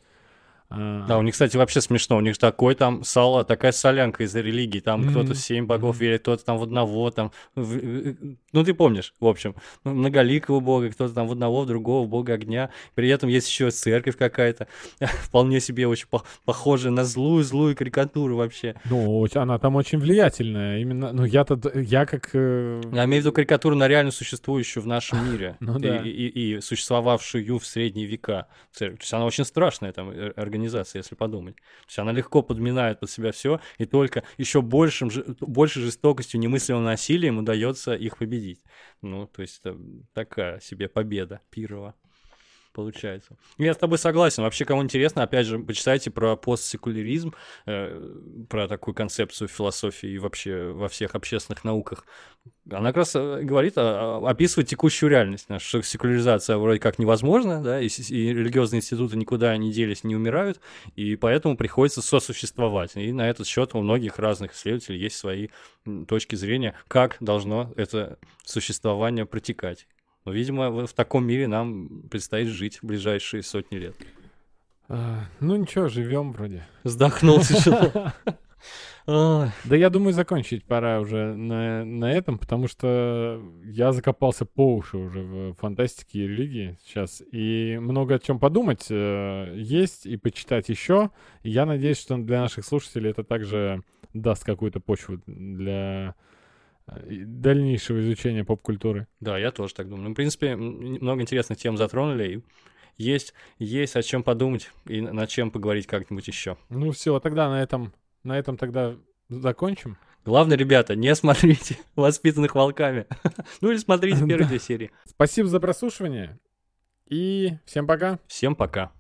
А, Да, у них, кстати, вообще смешно. У них такой там сало, такая солянка из-за религии. Там Мгм. кто-то в семь богов Мгм. верит, кто-то там в одного, там... в- э, Ну, ты помнишь, в общем. Ну, Многоликого бога, кто-то там в одного, в другого, в бога огня. При этом есть еще церковь какая-то, вполне себе очень по- похожая на злую-злую карикатуру вообще. Ну, она там очень влиятельная. Именно, ну, я-то, я как... э, Я имею в виду карикатуру на реально существующую в нашем мире. Ну и, да. и- и существовавшую в средние века церковь. То есть она очень страшная там э, организация. Организация, если подумать. То есть она легко подминает под себя все, и только еще большим, большей жестокостью, немыслимым насилием удается их победить. Ну, то есть это такая себе победа Пирова получается. Я с тобой согласен. Вообще, кому интересно, опять же, почитайте про постсекуляризм, э, про такую концепцию философии и вообще во всех общественных науках. Она как раз э, говорит, а, а, описывает текущую реальность, что секуляризация вроде как невозможна, да, и, и религиозные институты никуда не делись, не умирают, и поэтому приходится сосуществовать. И на этот счет у многих разных исследователей есть свои точки зрения, как должно это существование протекать. Но, видимо, в, таком мире нам предстоит жить в ближайшие сотни лет. А, ну ничего, живем вроде. Вздохнул тяжело. Да я думаю, закончить пора уже на, на этом, потому что я закопался по уши уже в фантастике и религии сейчас. И много о чем подумать э, есть и почитать еще. Я надеюсь, что для наших слушателей это также даст какую-то почву для дальнейшего изучения поп-культуры. Да, я тоже так думаю. Ну, в принципе, много интересных тем затронули. И есть, есть о чем подумать и на- над чем поговорить как-нибудь еще. Ну все, тогда на этом, на этом тогда закончим. Главное, ребята, не смотрите «Воспитанных волками». Ну или смотрите первые две серии. Спасибо за прослушивание и всем пока. Всем пока.